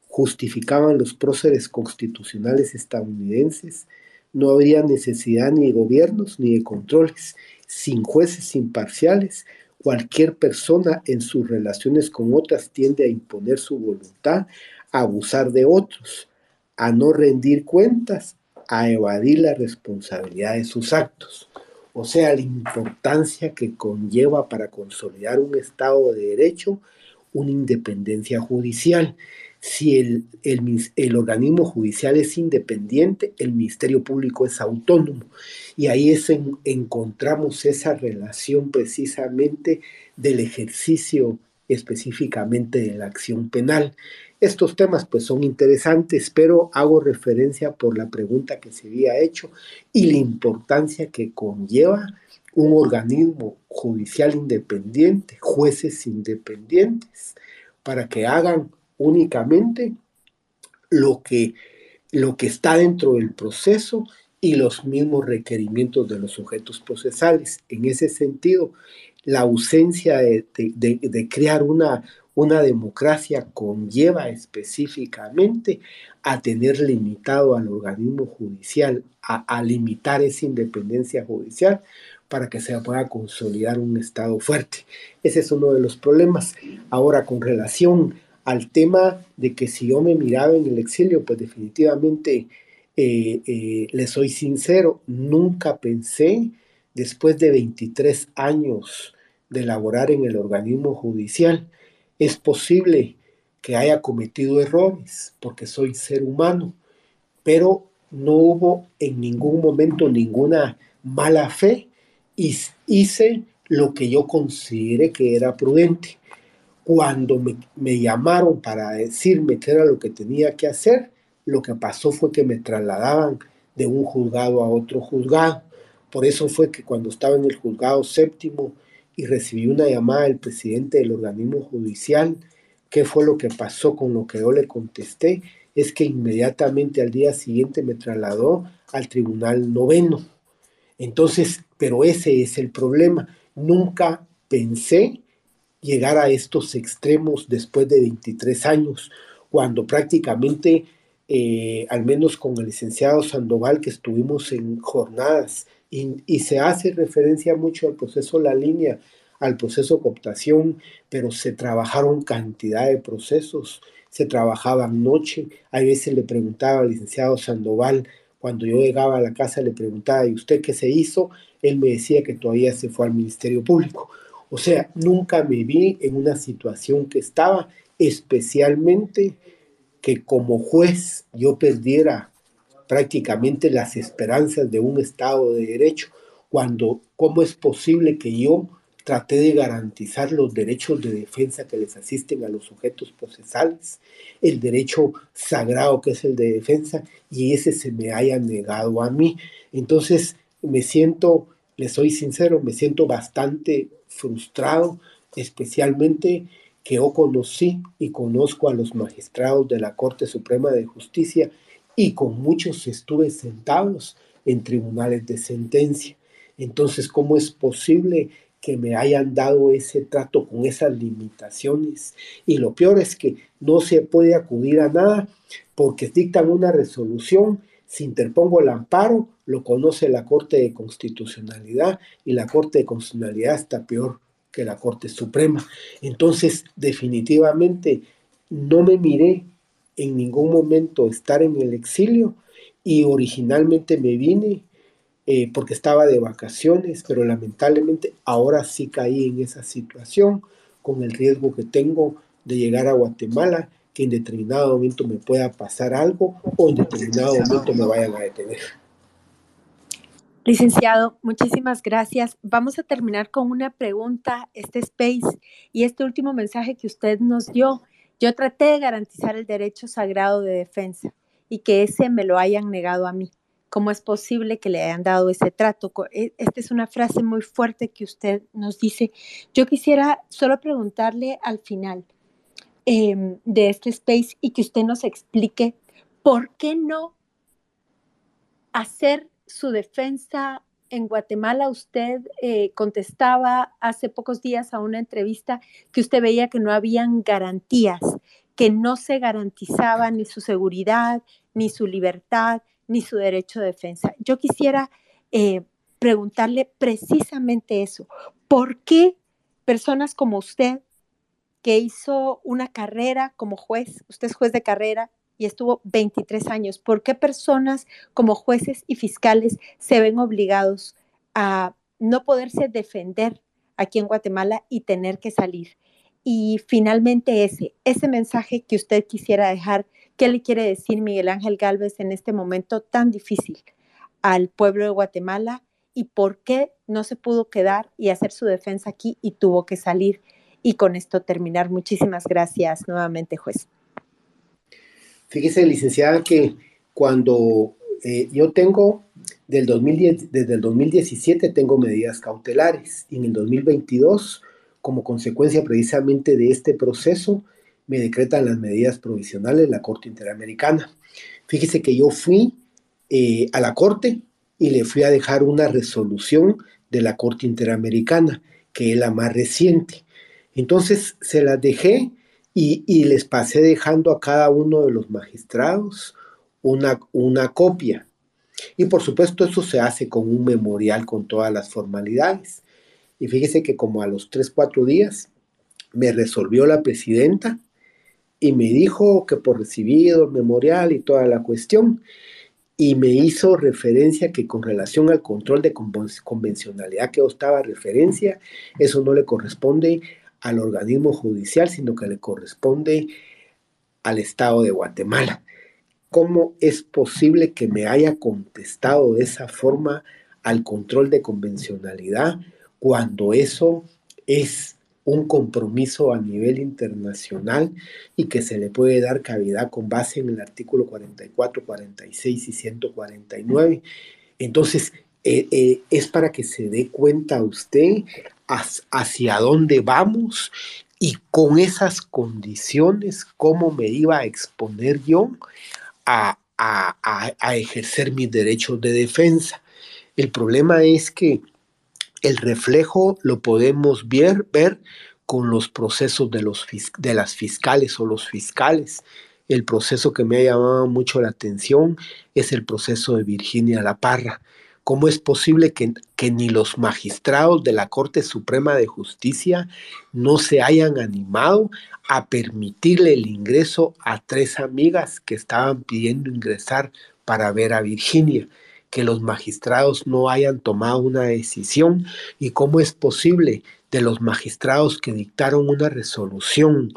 justificaban los próceres constitucionales estadounidenses, no habría necesidad ni de gobiernos ni de controles. Sin jueces imparciales, cualquier persona en sus relaciones con otras tiende a imponer su voluntad, a abusar de otros, a no rendir cuentas, a evadir la responsabilidad de sus actos. o sea, la importancia que conlleva para consolidar un Estado de Derecho una independencia judicial. Si el, el, organismo judicial es independiente, el Ministerio Público es autónomo. Y ahí es encontramos esa relación precisamente del ejercicio específicamente de la acción penal. Estos temas pues son interesantes, pero hago referencia por la pregunta que se había hecho y la importancia que conlleva un organismo judicial independiente, jueces independientes, para que hagan únicamente lo que, lo que está dentro del proceso y los mismos requerimientos de los sujetos procesales. En ese sentido, la ausencia de, crear una, una democracia conlleva específicamente a tener limitado al organismo judicial, a, limitar esa independencia judicial para que se pueda consolidar un Estado fuerte. Ese es uno de los problemas. Ahora, con relación al tema de que si yo me miraba en el exilio, pues definitivamente eh, eh, le soy sincero, nunca pensé, después de 23 años de laborar en el organismo judicial, es posible que haya cometido errores, porque soy ser humano, pero no hubo en ningún momento ninguna mala fe hice lo que yo consideré que era prudente. Cuando me, llamaron para decirme qué era lo que tenía que hacer, lo que pasó fue que me trasladaban de un juzgado a otro juzgado. Por eso fue que cuando estaba en el juzgado séptimo y recibí una llamada del presidente del organismo judicial, qué fue lo que pasó con lo que yo le contesté, es que inmediatamente al día siguiente me trasladó al tribunal noveno entonces, pero ese es el problema. Nunca pensé llegar a estos extremos después de 23 años, cuando prácticamente, eh, al menos con el licenciado Sandoval, que estuvimos en jornadas, y, se hace referencia mucho al proceso La Línea, al proceso cooptación, pero se trabajaron cantidad de procesos, se trabajaban noche, a veces le preguntaba al licenciado Sandoval, cuando yo llegaba a la casa le preguntaba, ¿y usted qué se hizo? Él me decía que todavía se fue al Ministerio Público. O sea, nunca me vi en una situación que estaba, especialmente que como juez yo perdiera prácticamente las esperanzas de un Estado de Derecho, cuando, ¿cómo es posible que yo traté de garantizar los derechos de defensa que les asisten a los sujetos procesales, el derecho sagrado que es el de defensa, y ese se me haya negado a mí. Entonces me siento, le soy sincero, me siento bastante frustrado, especialmente que yo conocí y conozco a los magistrados de la Corte Suprema de Justicia y con muchos estuve sentados en tribunales de sentencia. Entonces, ¿cómo es posible que me hayan dado ese trato con esas limitaciones. Y lo peor es que no se puede acudir a nada porque dictan una resolución, si interpongo el amparo, lo conoce la Corte de Constitucionalidad y la Corte de Constitucionalidad está peor que la Corte Suprema. Entonces, definitivamente, no me miré en ningún momento estar en el exilio y originalmente me vine eh, porque estaba de vacaciones, pero lamentablemente ahora sí caí en esa situación con el riesgo que tengo de llegar a Guatemala, que en determinado momento me pueda pasar algo o en determinado momento me vayan a detener. Licenciado, muchísimas gracias. Vamos a terminar con una pregunta, este space y este último mensaje que usted nos dio. Yo traté de garantizar el derecho sagrado de defensa y que ese me lo hayan negado a mí. ¿Cómo es posible que le hayan dado ese trato? E, esta es una frase muy fuerte que usted nos dice. Yo quisiera solo preguntarle al final em, de este space y que usted nos explique por qué no hacer su defensa en Guatemala. Usted eh, contestaba hace pocos días a una entrevista que usted veía que no habían garantías, que no se garantizaba ni su seguridad, ni su libertad, ni su derecho de defensa. Yo quisiera eh, preguntarle precisamente eso. ¿Por qué personas como usted, que hizo una carrera como juez, usted es juez de carrera y estuvo 23 años, ¿por qué personas como jueces y fiscales se ven obligados a no poderse defender aquí en Guatemala y tener que salir. Y finalmente ese, ese mensaje que usted quisiera dejar, ¿qué le quiere decir Miguel Ángel Galvez en este momento tan difícil al pueblo de Guatemala y por qué no se pudo quedar y hacer su defensa aquí y tuvo que salir? Y con esto terminar. Muchísimas gracias nuevamente, juez. Fíjese, licenciada, que cuando eh, yo tengo del 2010, desde el 2017 tengo medidas cautelares y en el 2022 como consecuencia precisamente de este proceso, me decretan las medidas provisionales la Corte Interamericana. Fíjese que yo fui eh, a la Corte y le fui a dejar una resolución de la Corte Interamericana, que es la más reciente. Entonces se las dejé y, les pasé dejando a cada uno de los magistrados una, una copia. Y por supuesto eso se hace con un memorial con todas las formalidades. Y fíjese que como a los 3, 4 días me resolvió la presidenta y me dijo que por recibido el memorial y toda la cuestión, y me hizo referencia que con relación al control de convencionalidad que estaba referencia, eso no le corresponde al organismo judicial, sino que le corresponde al Estado de Guatemala. ¿Cómo es posible que me haya contestado de esa forma al control de convencionalidad cuando eso es un compromiso a nivel internacional y que se le puede dar cavidad con base en el artículo 44, 46 y 149. Entonces, eh, eh, es para que se dé cuenta usted hacia dónde vamos y con esas condiciones, cómo me iba a exponer yo a, a ejercer mis derechos de defensa. El problema es que el reflejo lo podemos ver, con los procesos de, las fiscales o los fiscales. El proceso que me ha llamado mucho la atención es el proceso de Virginia La Parra. ¿Cómo es posible que, ni los magistrados de la Corte Suprema de Justicia no se hayan animado a permitirle el ingreso a tres amigas que estaban pidiendo ingresar para ver a Virginia? Que los magistrados no hayan tomado una decisión y cómo es posible de los magistrados que dictaron una resolución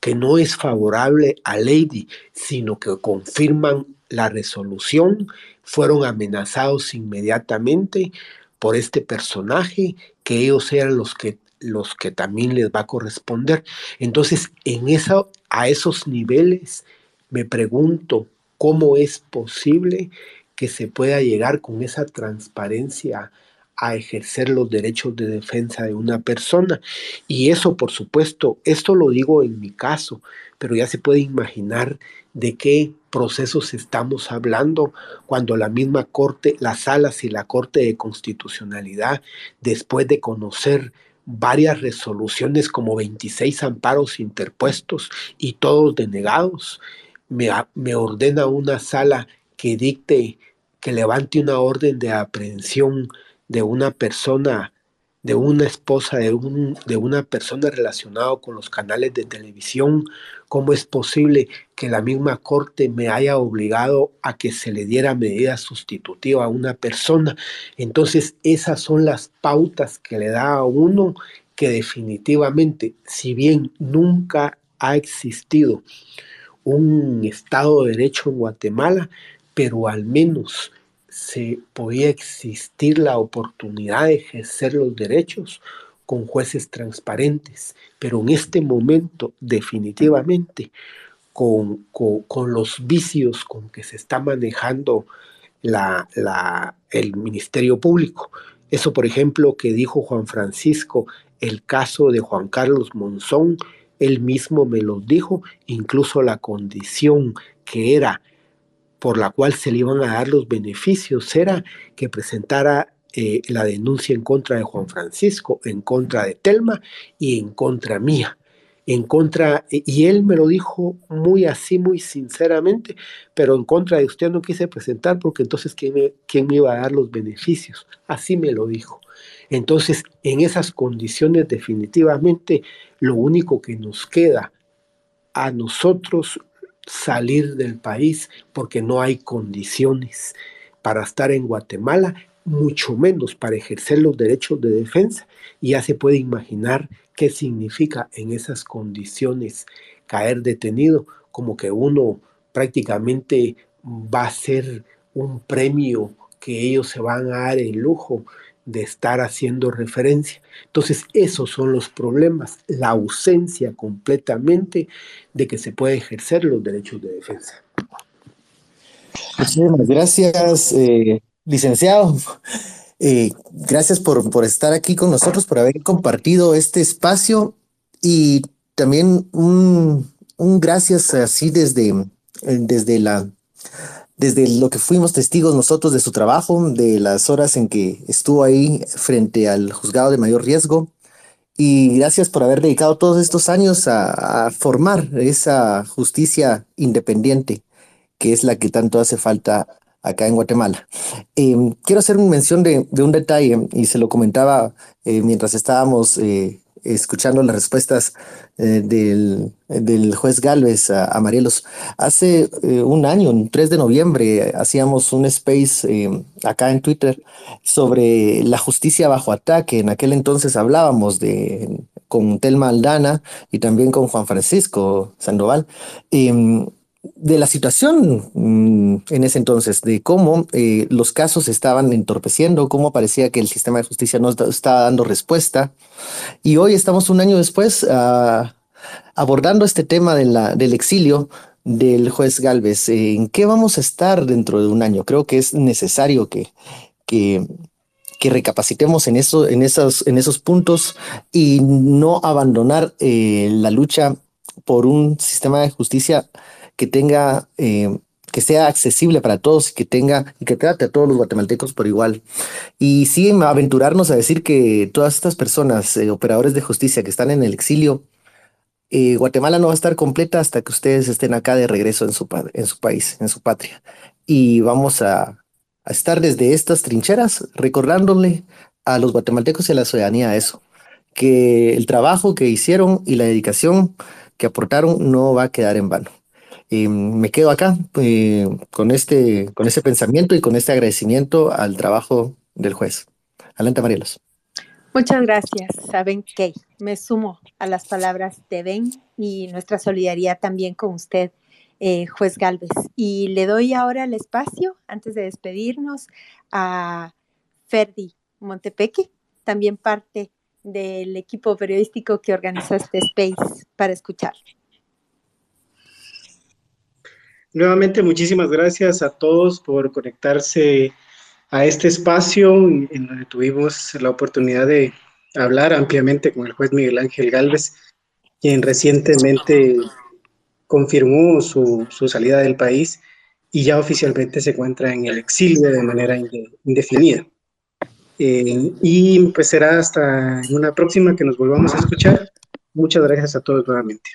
que no es favorable a Lady, sino que confirman la resolución, fueron amenazados inmediatamente por este personaje, que ellos eran los que los que también les va a corresponder. Entonces, en esa, a esos niveles me pregunto cómo es posible que se pueda llegar con esa transparencia a ejercer los derechos de defensa de una persona. Y eso, por supuesto, esto lo digo en mi caso, pero ya se puede imaginar de qué procesos estamos hablando cuando la misma Corte, las salas y la Corte de Constitucionalidad, después de conocer varias resoluciones como 26 amparos interpuestos y todos denegados, me, me ordena una sala que dicte que levante una orden de aprehensión de una persona, de una esposa, de, un, de una persona relacionada con los canales de televisión, ¿cómo es posible que la misma corte me haya obligado a que se le diera medida sustitutiva a una persona? Entonces, esas son las pautas que le da a uno que definitivamente, si bien nunca ha existido un Estado de Derecho en Guatemala, pero al menos se podía existir la oportunidad de ejercer los derechos con jueces transparentes, pero en este momento definitivamente con, los vicios con que se está manejando la, el Ministerio Público. Eso, por ejemplo, que dijo Juan Francisco, el caso de Juan Carlos Monzón, él mismo me lo dijo, incluso la condición que era por la cual se le iban a dar los beneficios era que presentara eh, la denuncia en contra de Juan Francisco, en contra de Telma y en contra mía. En contra, y él me lo dijo muy así, muy sinceramente, pero en contra de usted no quise presentar porque entonces ¿quién me, quién me iba a dar los beneficios? Así me lo dijo. Entonces, en esas condiciones definitivamente lo único que nos queda a nosotros salir del país porque no hay condiciones para estar en Guatemala mucho menos para ejercer los derechos de defensa. Y ya se puede imaginar qué significa en esas condiciones caer detenido, como que uno prácticamente va a ser un premio que ellos se van a dar el lujo de estar haciendo referencia. Entonces, esos son los problemas, la ausencia completamente de que se puede ejercer los derechos de defensa. Muchísimas gracias, eh, licenciado. Eh, gracias por, por estar aquí con nosotros, por haber compartido este espacio y también un, un gracias así desde, desde la desde lo que fuimos testigos nosotros de su trabajo, de las horas en que estuvo ahí frente al juzgado de mayor riesgo. Y gracias por haber dedicado todos estos años a, formar esa justicia independiente, que es la que tanto hace falta acá en Guatemala. Em, quiero hacer una mención de, un detalle, y se lo comentaba eh, mientras estábamos eh, escuchando las respuestas eh, del, del, juez Galvez a, Marielos. Hace eh, un año, el 3 de noviembre, hacíamos un space eh, acá en Twitter sobre la justicia bajo ataque. En aquel entonces hablábamos de con Telma Aldana y también con Juan Francisco Sandoval. De la situación mm, en ese entonces, de cómo los casos estaban entorpeciendo, cómo parecía que el sistema de justicia no estaba dando respuesta y hoy estamos un año después ah, abordando este tema de la, del exilio del juez Galvez. ¿En qué vamos a estar dentro de un año? Creo que es necesario que, que, recapacitemos en, en, esos, en esos puntos y no abandonar eh, la lucha por un sistema de justicia que tenga eh, que sea accesible para todos y que tenga y que trate a todos los guatemaltecos por igual. Y sí, aventurarnos a decir que todas estas personas, eh, operadores de justicia que están en el exilio, eh, Guatemala no va a estar completa hasta que ustedes estén acá de regreso en su, país, en su patria. Y vamos a, a estar desde estas trincheras recordándole a los guatemaltecos y a la ciudadanía eso, que el trabajo que hicieron y la dedicación que aportaron no va a quedar en vano. Y me quedo acá eh, con, este, con ese pensamiento y con este agradecimiento al trabajo del juez. Adelante, Marielos. Muchas gracias a Ben Kay. Me sumo a las palabras de Ben y nuestra solidaridad también con usted, eh, juez Galvez. Y le doy ahora el espacio, antes de despedirnos, a Ferdi Montepeque, también parte del equipo periodístico que organizó este space para escuchar. Nuevamente, muchísimas gracias a todos por conectarse a este espacio en donde tuvimos la oportunidad de hablar ampliamente con el juez Miguel Ángel Galvez, quien recientemente confirmó su, salida del país y ya oficialmente se encuentra en el exilio de manera indefinida. Eh, y pues será hasta una próxima que nos volvamos a escuchar. Muchas gracias a todos nuevamente.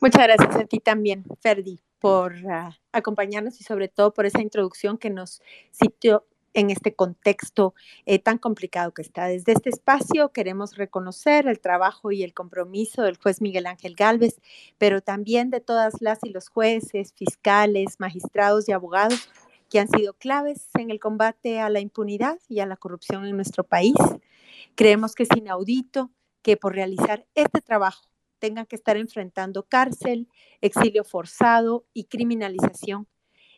Muchas gracias a ti también, Ferdi por ah, acompañarnos y sobre todo por esa introducción que nos sitió en este contexto eh, tan complicado que está. Desde este espacio queremos reconocer el trabajo y el compromiso del juez Miguel Ángel Galvez, pero también de todas las y los jueces, fiscales, magistrados y abogados que han sido claves en el combate a la impunidad y a la corrupción en nuestro país. Creemos que es inaudito que por realizar este trabajo tengan que estar enfrentando cárcel, exilio forzado y criminalización,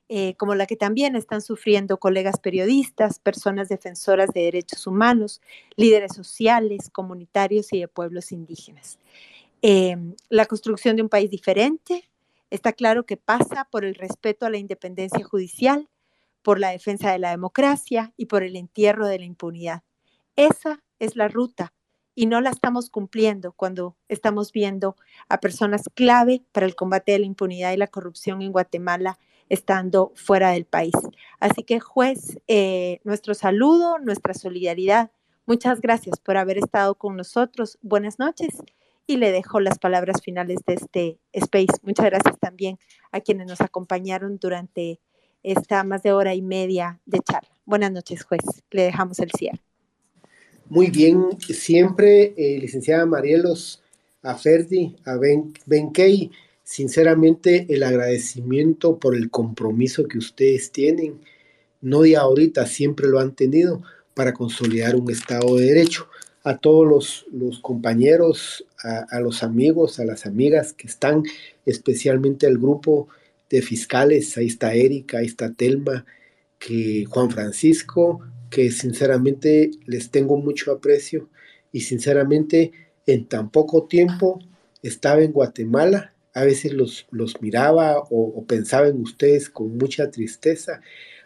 eh, como la que también están sufriendo colegas periodistas, personas defensoras de derechos humanos, líderes sociales, comunitarios y de pueblos indígenas. Em, la construcción de un país diferente está claro que pasa por el respeto a la independencia judicial, por la defensa de la democracia y por el entierro de la impunidad. Esa es la ruta y no la estamos cumpliendo cuando estamos viendo a personas clave para el combate de la impunidad y la corrupción en Guatemala estando fuera del país. Así que juez, eh, nuestro saludo, nuestra solidaridad. Muchas gracias por haber estado con nosotros. Buenas noches y le dejo las palabras finales de este space. Muchas gracias también a quienes nos acompañaron durante esta más de hora y media de charla. Buenas noches, juez. Le dejamos el cierre. Muy bien, siempre, eh, licenciada Marielos, a Ferdi, a Ben, ben Kay, sinceramente el agradecimiento por el compromiso que ustedes tienen, no de ahorita, siempre lo han tenido para consolidar un Estado de Derecho. A todos los, compañeros, a, los amigos, a las amigas que están, especialmente al grupo de fiscales, ahí está Erika, ahí está Telma, que Juan Francisco, que sinceramente les tengo mucho aprecio. Y sinceramente en tan poco tiempo estaba en Guatemala, a veces los, los miraba o, pensaba en ustedes con mucha tristeza,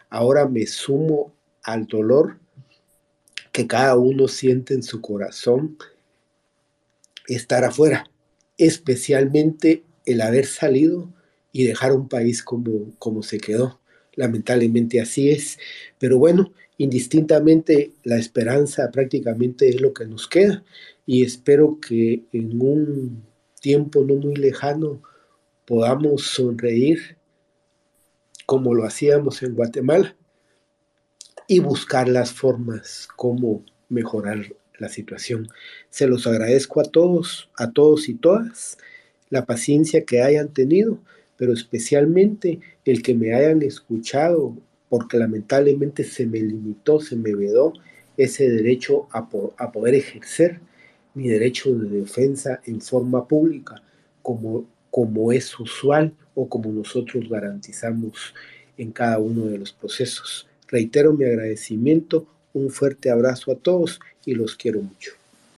ahora me sumo al dolor que cada uno siente en su corazón estar afuera, especialmente el haber salido y dejar un país como, como se quedó. Lamentablemente así es, pero bueno, indistintamente la esperanza prácticamente es lo que nos queda y espero que en un tiempo no muy lejano podamos sonreír como lo hacíamos en Guatemala y buscar las formas como mejorar la situación. Se los agradezco a todos, a todos y todas, la paciencia que hayan tenido, pero especialmente el que me hayan escuchado porque lamentablemente se me limitó, se me vedó ese derecho a, poder ejercer mi derecho de defensa en forma pública, como, como es usual o como nosotros garantizamos en cada uno de los procesos. Reitero mi agradecimiento, un fuerte abrazo a todos y los quiero mucho.